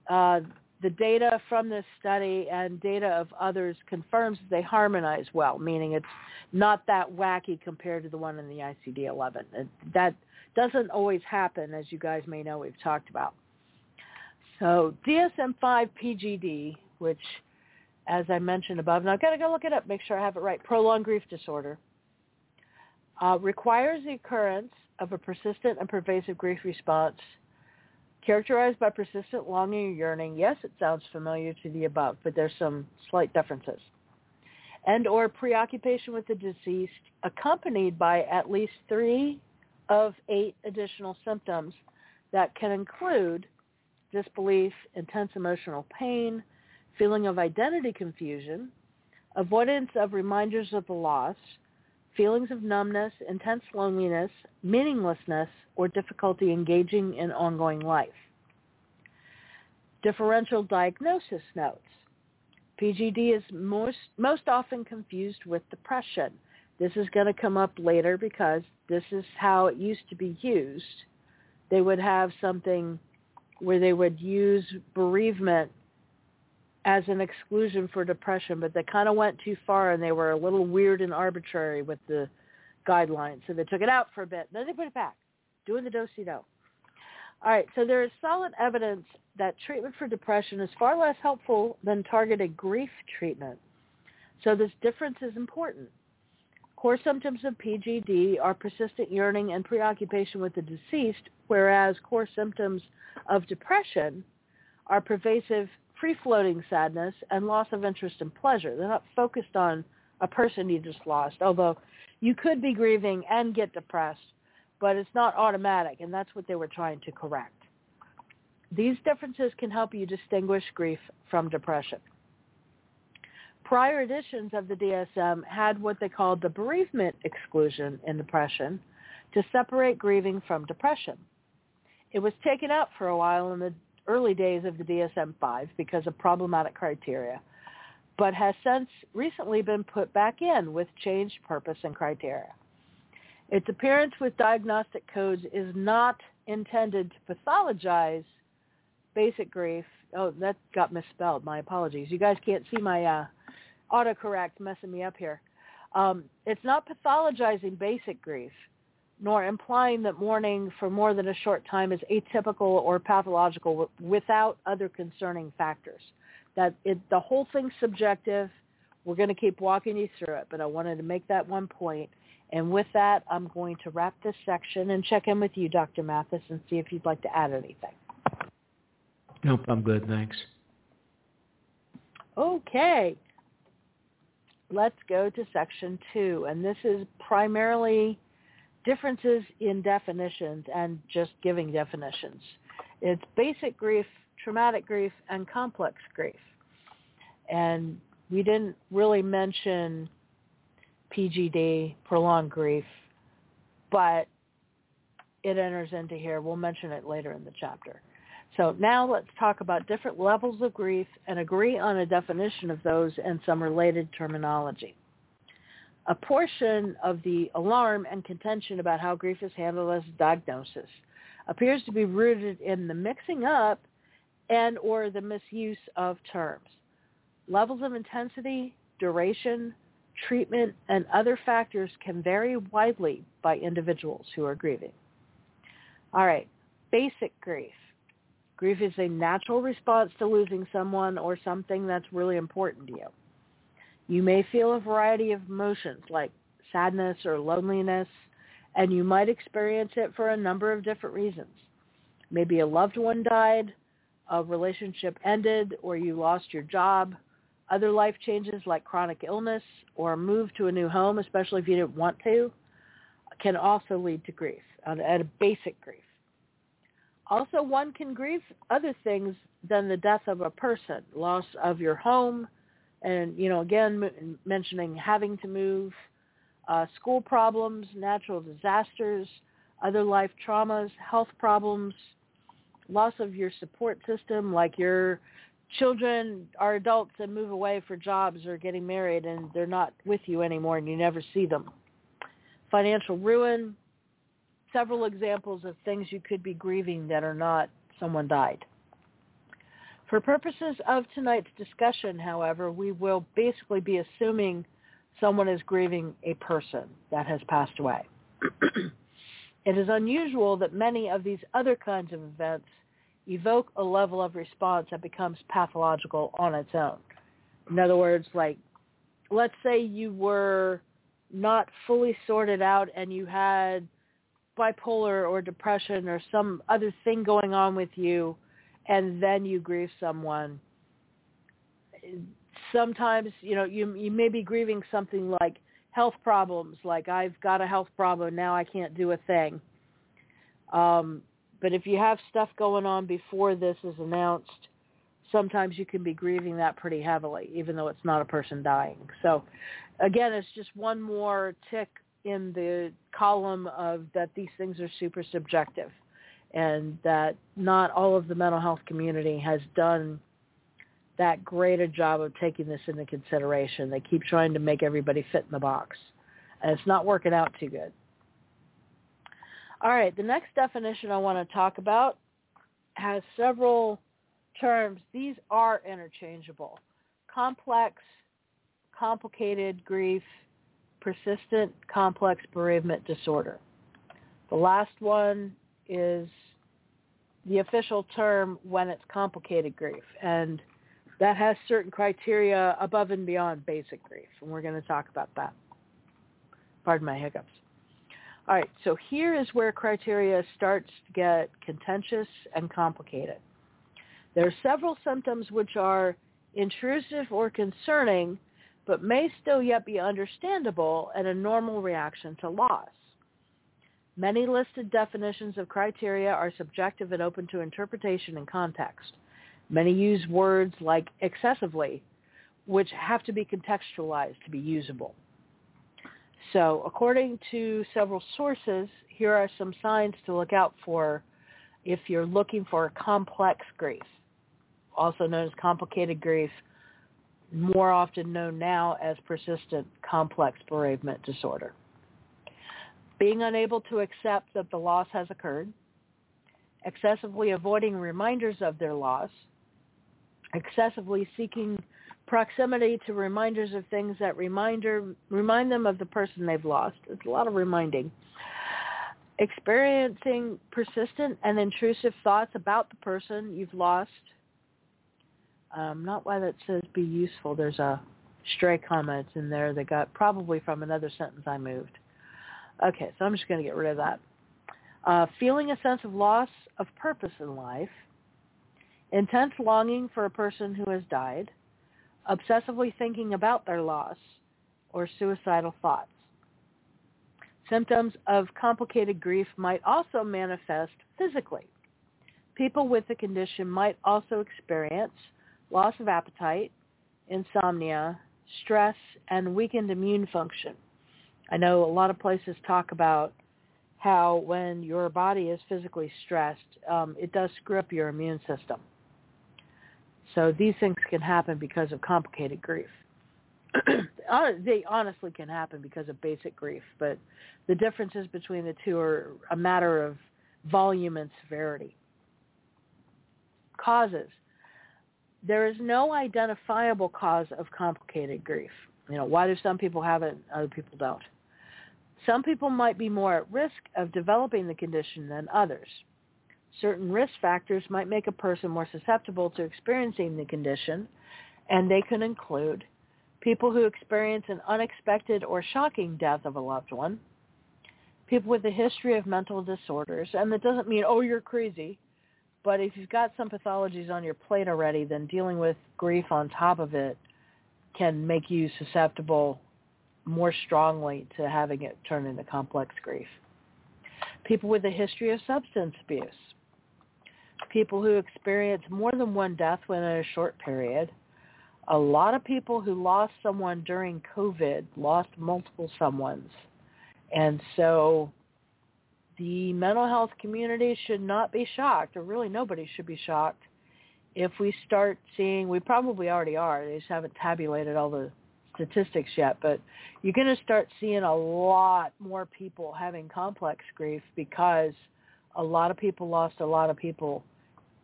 uh, the data from this study and data of others confirms they harmonize well, meaning it's not that wacky compared to the one in the ICD-11. That doesn't always happen, as you guys may know we've talked about. So DSM-5 PGD, which, as I mentioned above, and I've got to go look it up, make sure I have it right, prolonged grief disorder, uh, requires the occurrence of a persistent and pervasive grief response characterized by persistent longing or yearning. Yes, it sounds familiar to the above, but there's some slight differences. And or preoccupation with the deceased accompanied by at least three of eight additional symptoms that can include disbelief, intense emotional pain, feeling of identity confusion, avoidance of reminders of the loss, feelings of numbness, intense loneliness, meaninglessness, or difficulty engaging in ongoing life. Differential diagnosis notes. PGD is most, most often confused with depression. This is going to come up later because this is how it used to be used. They would have something where they would use bereavement as an exclusion for depression, but they kind of went too far and they were a little weird and arbitrary with the guidelines. So they took it out for a bit. Then they put it back, doing the do-si-do. All right, so there is solid evidence that treatment for depression is far less helpful than targeted grief treatment. So this difference is important. Core symptoms of PGD are persistent yearning and preoccupation with the deceased, whereas core symptoms of depression are pervasive free-floating sadness and loss of interest and pleasure. They're not focused on a person you just lost, although you could be grieving and get depressed, but it's not automatic, and that's what they were trying to correct. These differences can help you distinguish grief from depression. Prior editions of the DSM had what they called the bereavement exclusion in depression to separate grieving from depression. It was taken out for a while in the early days of the DSM-5 because of problematic criteria, but has since recently been put back in with changed purpose and criteria. Its appearance with diagnostic codes is not intended to pathologize basic grief. Oh, that got misspelled. My apologies. You guys can't see my uh, autocorrect messing me up here. Um, it's not pathologizing basic grief nor implying that mourning for more than a short time is atypical or pathological without other concerning factors. That it, the whole thing's subjective. We're going to keep walking you through it, but I wanted to make that one point. And with that, I'm going to wrap this section and check in with you, Dr. Mathis, and see if you'd like to add anything. Nope, I'm good, thanks. Okay. Let's go to section two, and this is primarily differences in definitions and just giving definitions. It's basic grief, traumatic grief, and complex grief. And we didn't really mention PGD, prolonged grief, but it enters into here. We'll mention it later in the chapter. So now let's talk about different levels of grief and agree on a definition of those and some related terminology a portion of the alarm and contention about how grief is handled as a diagnosis appears to be rooted in the mixing up and or the misuse of terms. Levels of intensity, duration, treatment, and other factors can vary widely by individuals who are grieving. All right, basic grief. Grief is a natural response to losing someone or something that's really important to you. You may feel a variety of emotions like sadness or loneliness, and you might experience it for a number of different reasons. Maybe a loved one died, a relationship ended, or you lost your job. Other life changes like chronic illness or move to a new home, especially if you didn't want to, can also lead to grief, at a basic grief. Also, one can grieve other things than the death of a person, loss of your home, and you know again m- mentioning having to move uh, school problems natural disasters other life traumas health problems loss of your support system like your children are adults and move away for jobs or getting married and they're not with you anymore and you never see them financial ruin several examples of things you could be grieving that are not someone died. For purposes of tonight's discussion, however, we will basically be assuming someone is grieving a person that has passed away. it is unusual that many of these other kinds of events evoke a level of response that becomes pathological on its own. In other words, like, let's say you were not fully sorted out and you had bipolar or depression or some other thing going on with you and then you grieve someone. Sometimes you know you you may be grieving something like health problems like I've got a health problem now I can't do a thing. Um but if you have stuff going on before this is announced sometimes you can be grieving that pretty heavily even though it's not a person dying. So again it's just one more tick in the column of that these things are super subjective and that not all of the mental health community has done that great a job of taking this into consideration. They keep trying to make everybody fit in the box, and it's not working out too good. All right, the next definition I want to talk about has several terms. These are interchangeable. Complex, complicated grief, persistent complex bereavement disorder. The last one is the official term when it's complicated grief. And that has certain criteria above and beyond basic grief. And we're going to talk about that. Pardon my hiccups. All right, so here is where criteria starts to get contentious and complicated. There are several symptoms which are intrusive or concerning, but may still yet be understandable and a normal reaction to loss. Many listed definitions of criteria are subjective and open to interpretation and context. Many use words like excessively, which have to be contextualized to be usable. So according to several sources, here are some signs to look out for if you're looking for complex grief, also known as complicated grief, more often known now as persistent complex bereavement disorder. Being unable to accept that the loss has occurred, excessively avoiding reminders of their loss, excessively seeking proximity to reminders of things that reminder remind them of the person they've lost. It's a lot of reminding. Experiencing persistent and intrusive thoughts about the person you've lost. Um, not why that says be useful. There's a stray comment in there that got probably from another sentence I moved. Okay, so I'm just going to get rid of that. Uh, feeling a sense of loss of purpose in life intense longing for a person who has died, obsessively thinking about their loss, or suicidal thoughts. Symptoms of complicated grief might also manifest physically. People with the condition might also experience loss of appetite, insomnia, stress, and weakened immune function. I know a lot of places talk about how when your body is physically stressed, um, it does screw up your immune system. So these things can happen because of complicated grief. they honestly can happen because of basic grief, but the differences between the two are a matter of volume and severity. Causes. There is no identifiable cause of complicated grief. You know, why do some people have it and other people don't? Some people might be more at risk of developing the condition than others. Certain risk factors might make a person more susceptible to experiencing the condition, and they can include people who experience an unexpected or shocking death of a loved one, people with a history of mental disorders, and that doesn't mean, oh, you're crazy, but if you've got some pathologies on your plate already, then dealing with grief on top of it can make you susceptible more strongly to having it turn into complex grief. People with a history of substance abuse, people who experience more than one death within a short period. A lot of people who lost someone during COVID lost multiple someones. And so the mental health community should not be shocked, or really nobody should be shocked, if we start seeing, we probably already are, they just haven't tabulated all the statistics yet, but you're going to start seeing a lot more people having complex grief because a lot of people lost a lot of people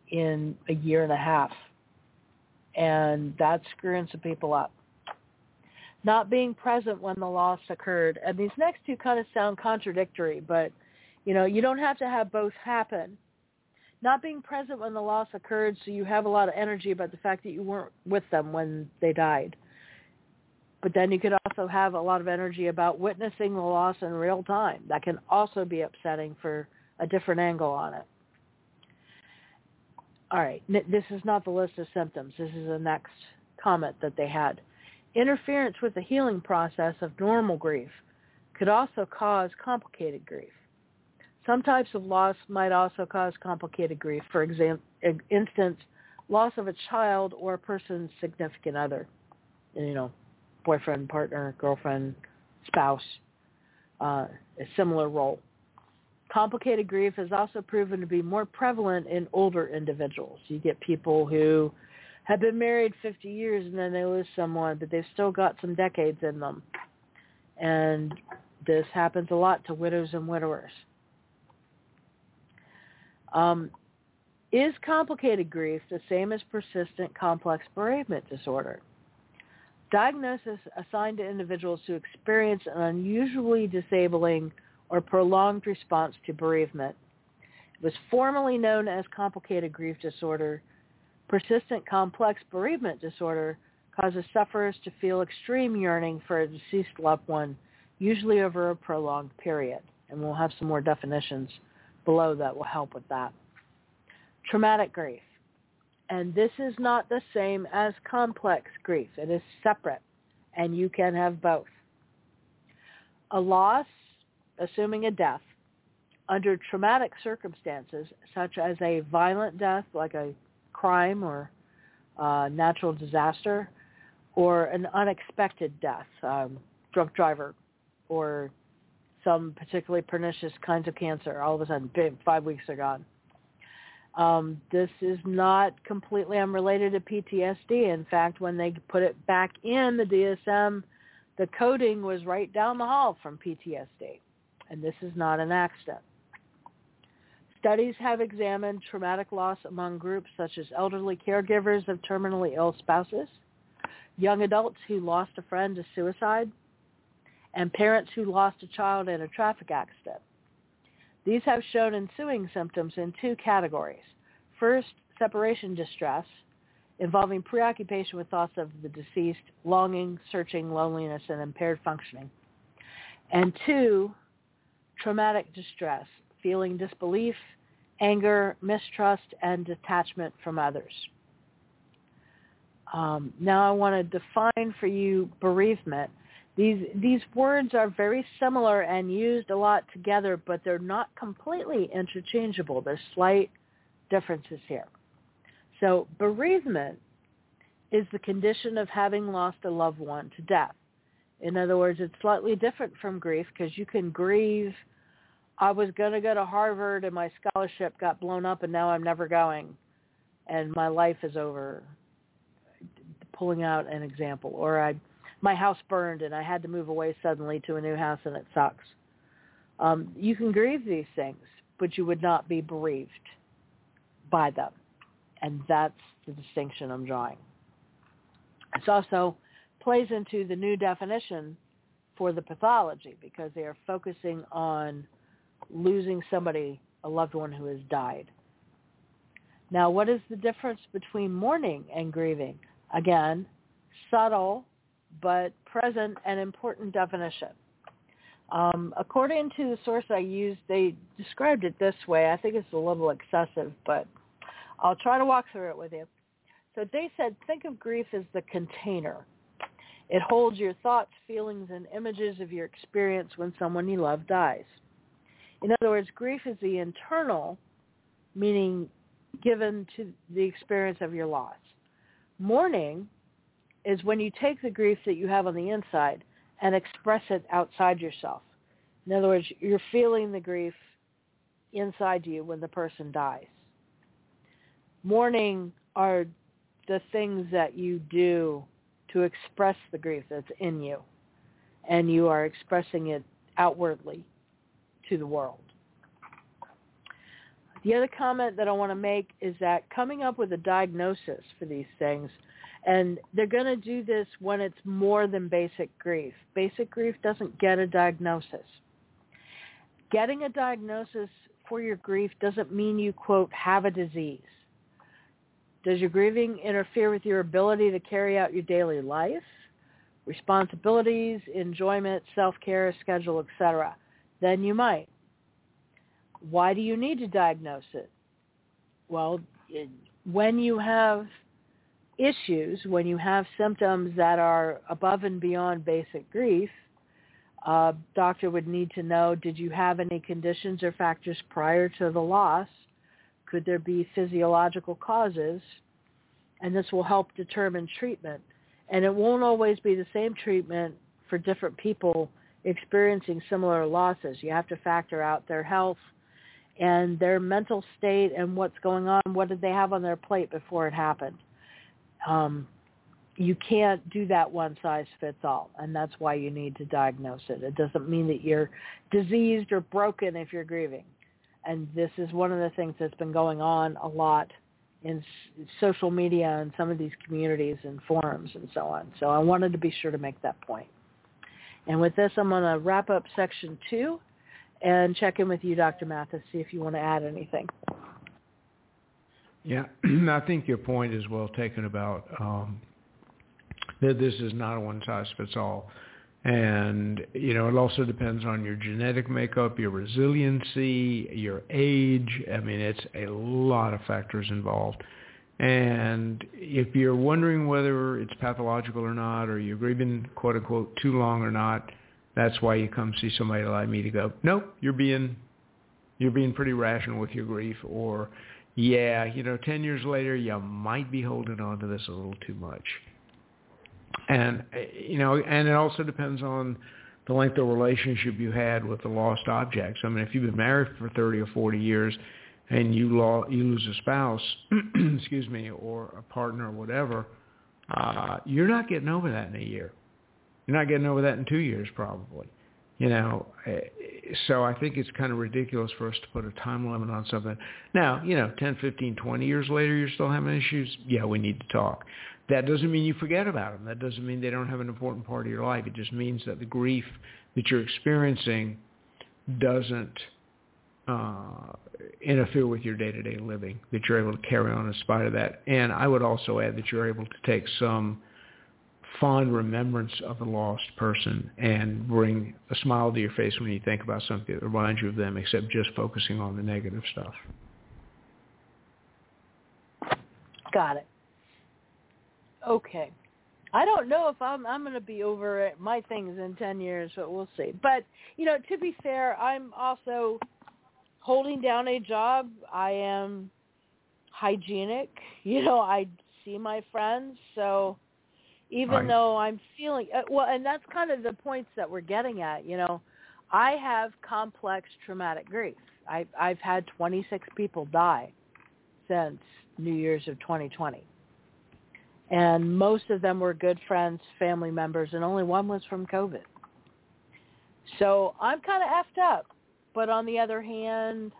in a year and a half. And that's screwing some people up. Not being present when the loss occurred. And these next two kind of sound contradictory, but you know, you don't have to have both happen. Not being present when the loss occurred, so you have a lot of energy about the fact that you weren't with them when they died. But then you could also have a lot of energy about witnessing the loss in real time. That can also be upsetting for a different angle on it. All right, this is not the list of symptoms. This is the next comment that they had. Interference with the healing process of normal grief could also cause complicated grief. Some types of loss might also cause complicated grief. For example, instance, loss of a child or a person's significant other. You know, boyfriend, partner, girlfriend, spouse, uh, a similar role. Complicated grief has also proven to be more prevalent in older individuals. You get people who have been married 50 years and then they lose someone, but they've still got some decades in them. And this happens a lot to widows and widowers. Um, is complicated grief the same as persistent complex bereavement disorder? Diagnosis assigned to individuals who experience an unusually disabling or prolonged response to bereavement. It was formerly known as complicated grief disorder. Persistent complex bereavement disorder causes sufferers to feel extreme yearning for a deceased loved one, usually over a prolonged period. And we'll have some more definitions below that will help with that. Traumatic grief and this is not the same as complex grief. It is separate, and you can have both. A loss, assuming a death, under traumatic circumstances, such as a violent death, like a crime or uh, natural disaster, or an unexpected death, um, drunk driver, or some particularly pernicious kinds of cancer. All of a sudden, five weeks are gone um, this is not completely unrelated to PTSD. In fact, when they put it back in the DSM, the coding was right down the hall from PTSD. And this is not an accident. Studies have examined traumatic loss among groups such as elderly caregivers of terminally ill spouses, young adults who lost a friend to suicide, and parents who lost a child in a traffic accident. These have shown ensuing symptoms in two categories. First, separation distress, involving preoccupation with thoughts of the deceased, longing, searching, loneliness, and impaired functioning. And two, traumatic distress, feeling disbelief, anger, mistrust, and detachment from others. Um, now I want to define for you bereavement these these words are very similar and used a lot together, but they're not completely interchangeable. There's slight differences here. So bereavement is the condition of having lost a loved one to death. In other words, it's slightly different from grief because you can grieve, I was going to go to Harvard and my scholarship got blown up and now I'm never going and my life is over. Pulling out an example. Or I my house burned and I had to move away suddenly to a new house and it sucks. Um, you can grieve these things, but you would not be bereaved by them. And that's the distinction I'm drawing. It also plays into the new definition for the pathology because they are focusing on losing somebody, a loved one who has died. Now, what is the difference between mourning and grieving? Again, subtle but present and important definition. Um, according to the source I used, they described it this way. I think it's a little excessive, but I'll try to walk through it with you. So they said, think of grief as the container. It holds your thoughts, feelings, and images of your experience when someone you love dies. In other words, grief is the internal, meaning given to the experience of your loss. Mourning is when you take the grief that you have on the inside and express it outside yourself. In other words, you're feeling the grief inside you when the person dies. Mourning are the things that you do to express the grief that's in you, and you are expressing it outwardly to the world. The other comment that I want to make is that coming up with a diagnosis for these things, and they're going to do this when it's more than basic grief. Basic grief doesn't get a diagnosis. Getting a diagnosis for your grief doesn't mean you, quote, have a disease. Does your grieving interfere with your ability to carry out your daily life, responsibilities, enjoyment, self-care, schedule, etc.? Then you might. Why do you need to diagnose it? Well, when you have issues, when you have symptoms that are above and beyond basic grief, a doctor would need to know, did you have any conditions or factors prior to the loss? Could there be physiological causes? And this will help determine treatment. And it won't always be the same treatment for different people experiencing similar losses. You have to factor out their health and their mental state and what's going on. What did they have on their plate before it happened? Um, you can't do that one size fits all, and that's why you need to diagnose it. It doesn't mean that you're diseased or broken if you're grieving. And this is one of the things that's been going on a lot in social media and some of these communities and forums and so on. So I wanted to be sure to make that point. And with this, I'm going to wrap up section two and check in with you, Dr. Mathis, see if you want to add anything. Yeah, I think your point is well taken about um, that this is not a one size fits all. And, you know, it also depends on your genetic makeup, your resiliency, your age. I mean, it's a lot of factors involved. And if you're wondering whether it's pathological or not, or you're grieving, quote unquote, too long or not, that's why you come see somebody like me to go, nope, you're being, you're being pretty rational with your grief, or yeah, you know, 10 years later, you might be holding on to this a little too much. And, you know, and it also depends on the length of relationship you had with the lost objects. I mean, if you've been married for 30 or 40 years and you, lo- you lose a spouse, excuse me, or a partner or whatever, uh, you're not getting over that in a year. You're not getting over that in two years probably. You know, eh, so I think it's kind of ridiculous for us to put a time limit on something. Now, you know, 10, 15, 20 years later, you're still having issues. Yeah, we need to talk. That doesn't mean you forget about them. That doesn't mean they don't have an important part of your life. It just means that the grief that you're experiencing doesn't uh, interfere with your day-to-day living, that you're able to carry on in spite of that. And I would also add that you're able to take some fond remembrance of the lost person and bring a smile to your face when you think about something that reminds you of them, except just focusing on the negative stuff. Got it. Okay. I don't know if I'm I'm going to be over my things in 10 years, but we'll see. But, you know, to be fair, I'm also holding down a job. I am hygienic. You know, I see my friends, so even right. though I'm feeling uh, well, and that's kind of the points that we're getting at. You know, I have complex traumatic grief. I, I've had 26 people die since New Year's of 2020, and most of them were good friends, family members, and only one was from COVID. So I'm kind of effed up, but on the other hand,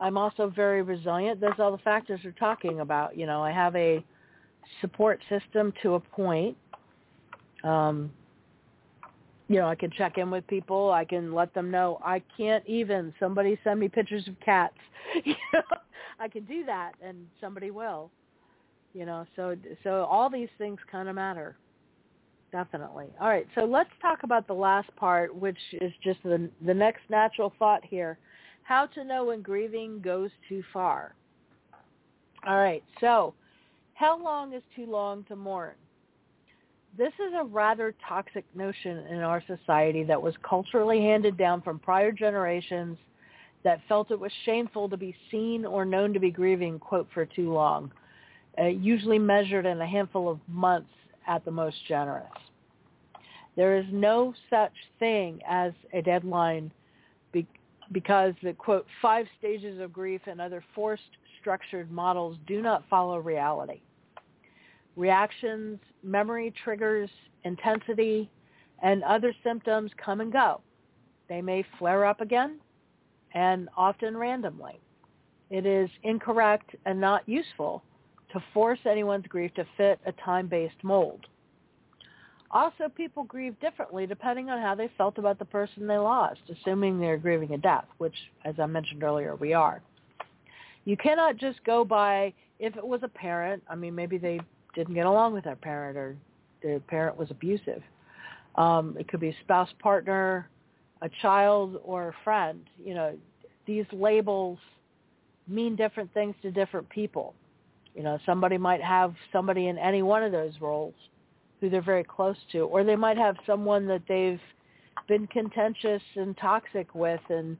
I'm also very resilient. There's all the factors we're talking about. You know, I have a support system to a point um, you know, I can check in with people. I can let them know I can't even. Somebody send me pictures of cats. you know, I can do that, and somebody will. You know, so so all these things kind of matter. Definitely. All right, so let's talk about the last part, which is just the the next natural thought here: how to know when grieving goes too far. All right, so how long is too long to mourn? This is a rather toxic notion in our society that was culturally handed down from prior generations that felt it was shameful to be seen or known to be grieving, quote, for too long, uh, usually measured in a handful of months at the most generous. There is no such thing as a deadline be- because the, quote, five stages of grief and other forced structured models do not follow reality. Reactions, memory triggers, intensity, and other symptoms come and go. They may flare up again and often randomly. It is incorrect and not useful to force anyone's grief to fit a time-based mold. Also, people grieve differently depending on how they felt about the person they lost, assuming they're grieving a death, which, as I mentioned earlier, we are. You cannot just go by if it was a parent. I mean, maybe they didn't get along with their parent or the parent was abusive. Um, it could be a spouse, partner, a child, or a friend. You know, these labels mean different things to different people. You know, somebody might have somebody in any one of those roles who they're very close to, or they might have someone that they've been contentious and toxic with and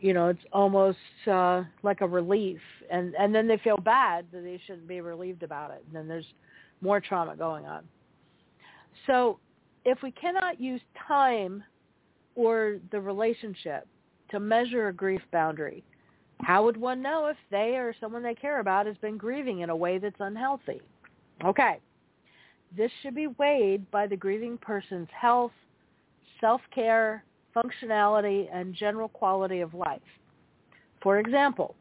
you know it's almost uh like a relief. And and then they feel bad that they shouldn't be relieved about it. And then there's more trauma going on. So if we cannot use time or the relationship to measure a grief boundary how would one know if they or someone they care about has been grieving in a way that's unhealthy? Okay. This should be weighed by the grieving person's health self-care functionality, and general quality of life. For example,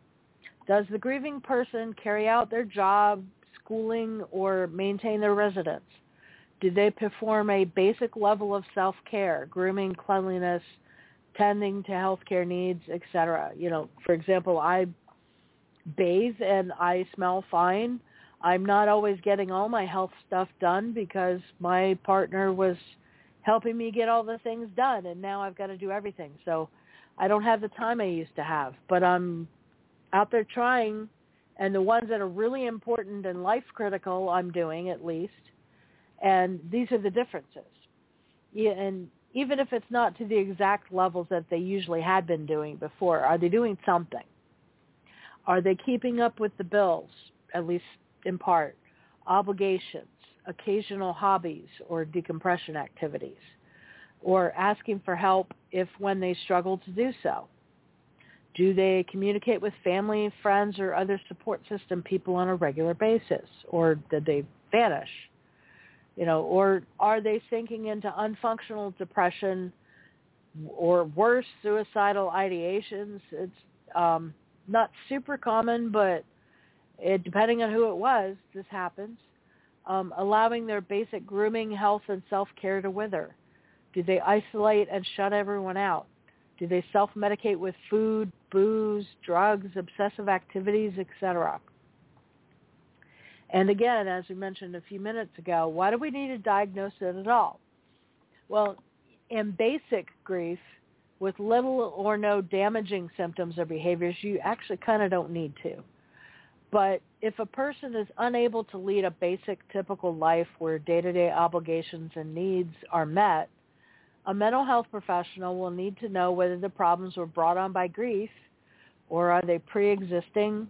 does the grieving person carry out their job, schooling, or maintain their residence? Do they perform a basic level of self-care, grooming, cleanliness, tending to healthcare needs, etc.? You know, for example, I bathe and I smell fine. I'm not always getting all my health stuff done because my partner was helping me get all the things done and now I've got to do everything. So I don't have the time I used to have, but I'm out there trying and the ones that are really important and life critical I'm doing at least. And these are the differences. Yeah, and even if it's not to the exact levels that they usually had been doing before, are they doing something? Are they keeping up with the bills, at least in part? Obligations? Occasional hobbies or decompression activities, or asking for help if when they struggle to do so. Do they communicate with family, friends, or other support system people on a regular basis, or did they vanish? You know, or are they sinking into unfunctional depression or worse, suicidal ideations? It's um, not super common, but it, depending on who it was, this happens um, allowing their basic grooming, health, and self-care to wither? Do they isolate and shut everyone out? Do they self-medicate with food, booze, drugs, obsessive activities, etc.? And again, as we mentioned a few minutes ago, why do we need to diagnose it at all? Well, in basic grief, with little or no damaging symptoms or behaviors, you actually kind of don't need to. But if a person is unable to lead a basic typical life where day-to-day obligations and needs are met, a mental health professional will need to know whether the problems were brought on by grief or are they pre-existing?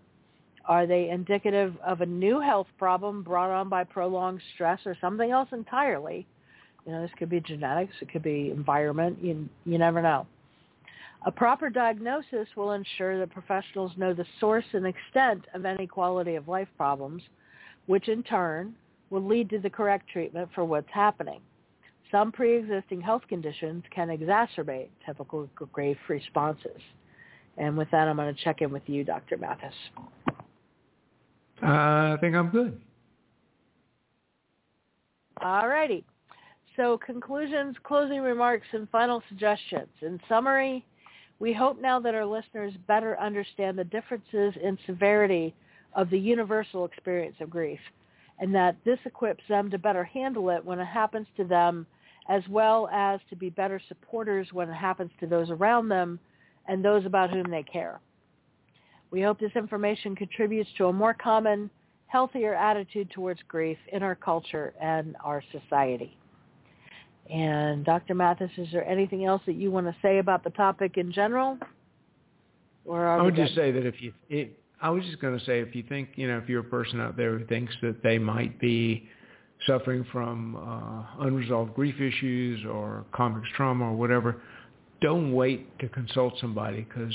Are they indicative of a new health problem brought on by prolonged stress or something else entirely? You know, this could be genetics, it could be environment, you, you never know. A proper diagnosis will ensure that professionals know the source and extent of any quality of life problems, which in turn will lead to the correct treatment for what's happening. Some pre-existing health conditions can exacerbate typical grief responses. And with that, I'm going to check in with you, Dr. Mathis. Uh, I think I'm good. All righty. So conclusions, closing remarks, and final suggestions. In summary, we hope now that our listeners better understand the differences in severity of the universal experience of grief and that this equips them to better handle it when it happens to them as well as to be better supporters when it happens to those around them and those about whom they care. We hope this information contributes to a more common, healthier attitude towards grief in our culture and our society. And Dr. Mathis, is there anything else that you want to say about the topic in general? Or I would just say that if you, it, I was just going to say if you think, you know, if you're a person out there who thinks that they might be suffering from uh, unresolved grief issues or complex trauma or whatever, don't wait to consult somebody because,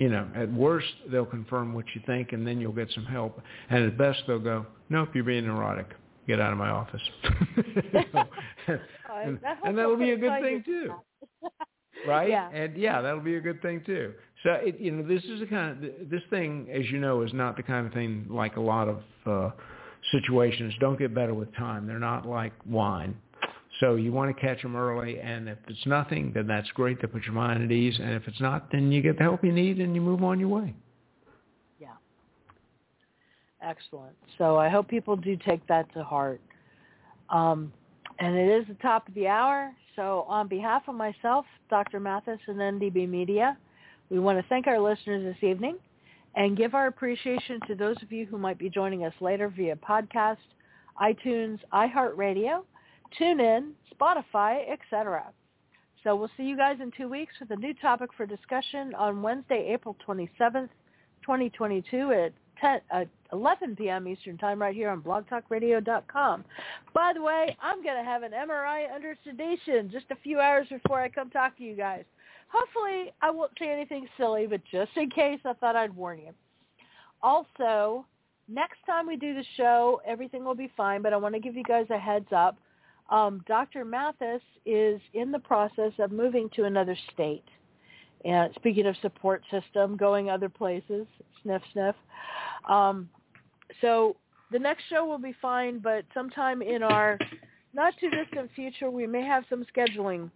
you know, at worst they'll confirm what you think and then you'll get some help. And at best they'll go, nope, you're being neurotic. Get out of my office. and, and that'll be a good thing too, right? Yeah. And yeah, that'll be a good thing too. So it, you know, this is the kind of this thing, as you know, is not the kind of thing like a lot of uh, situations. Don't get better with time. They're not like wine. So you want to catch them early, and if it's nothing, then that's great to put your mind at ease. And if it's not, then you get the help you need and you move on your way. Excellent. So I hope people do take that to heart. Um, and it is the top of the hour. So on behalf of myself, Dr. Mathis, and NDB Media, we want to thank our listeners this evening and give our appreciation to those of you who might be joining us later via podcast, iTunes, iHeartRadio, TuneIn, Spotify, etc. So we'll see you guys in two weeks with a new topic for discussion on Wednesday, April 27th, 2022 at 10, uh, 11 p.m. Eastern Time right here on blogtalkradio.com. By the way, I'm going to have an MRI under sedation just a few hours before I come talk to you guys. Hopefully I won't say anything silly, but just in case, I thought I'd warn you. Also, next time we do the show, everything will be fine, but I want to give you guys a heads up. Um, Dr. Mathis is in the process of moving to another state. And speaking of support system, going other places, sniff, sniff. Um, so the next show will be fine, but sometime in our not too distant future, we may have some scheduling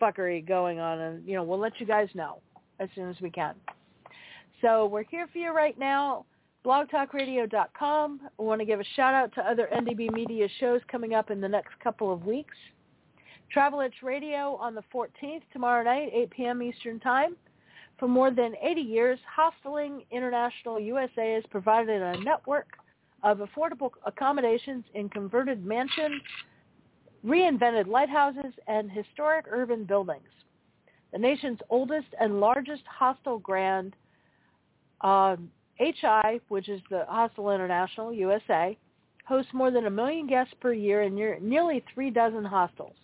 fuckery going on, and you know we'll let you guys know as soon as we can. So we're here for you right now. BlogTalkRadio.com. We want to give a shout out to other NDB Media shows coming up in the next couple of weeks. Travel Itch Radio on the 14th, tomorrow night, 8 p.m. Eastern Time. For more than 80 years, Hosteling International USA has provided a network of affordable accommodations in converted mansions, reinvented lighthouses, and historic urban buildings. The nation's oldest and largest hostel grand, um, HI, which is the Hostel International USA, hosts more than a million guests per year in nearly three dozen hostels,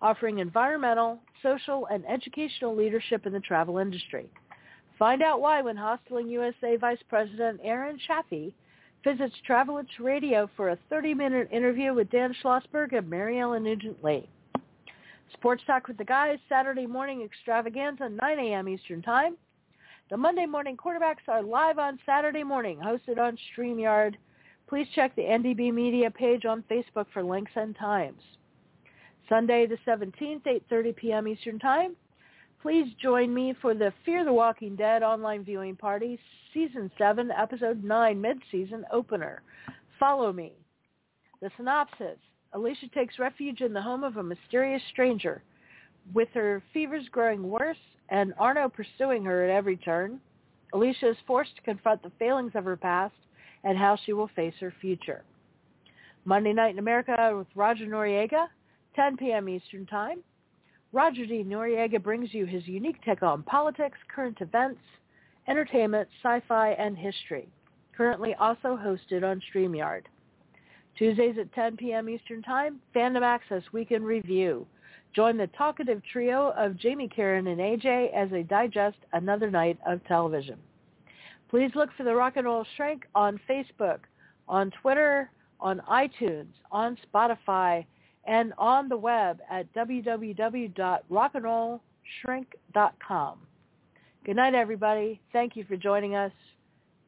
offering environmental, social, and educational leadership in the travel industry. Find out why when Hosteling USA Vice President Aaron Chaffee visits Travel Itch Radio for a 30-minute interview with Dan Schlossberg and Mary Ellen Nugent-Lee. Sports Talk with the Guys, Saturday morning extravaganza, 9 a.m. Eastern Time. The Monday morning quarterbacks are live on Saturday morning, hosted on StreamYard. Please check the NDB Media page on Facebook for links and times. Sunday the 17th, 8.30 p.m. Eastern Time. Please join me for the Fear the Walking Dead online viewing party, Season 7, Episode 9, mid-season opener. Follow me. The synopsis. Alicia takes refuge in the home of a mysterious stranger. With her fevers growing worse and Arno pursuing her at every turn, Alicia is forced to confront the failings of her past and how she will face her future. Monday Night in America with Roger Noriega, 10 p.m. Eastern Time. Roger D. Noriega brings you his unique take on politics, current events, entertainment, sci-fi, and history. Currently also hosted on StreamYard. Tuesdays at 10 p.m. Eastern Time, Fandom Access Weekend Review. Join the talkative trio of Jamie, Karen, and AJ as they digest another night of television. Please look for the Rock and Roll Shrink on Facebook, on Twitter, on iTunes, on Spotify, and on the web at www.rockandrollshrink.com. Good night, everybody. Thank you for joining us,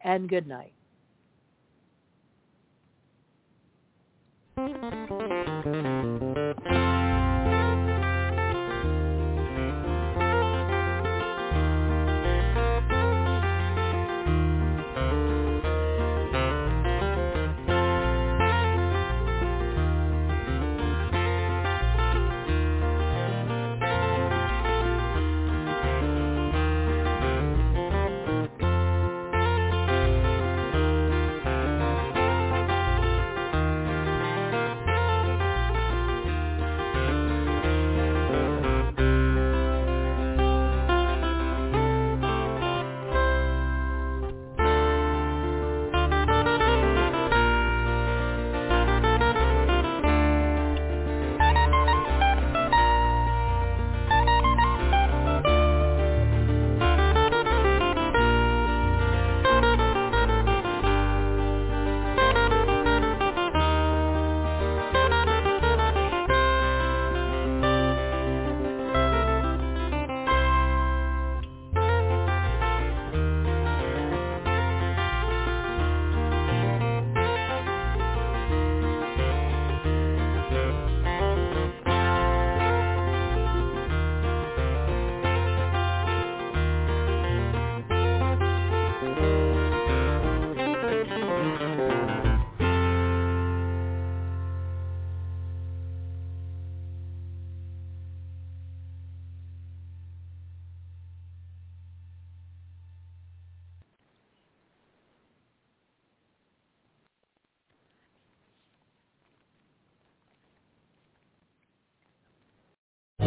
and good night. Thank you.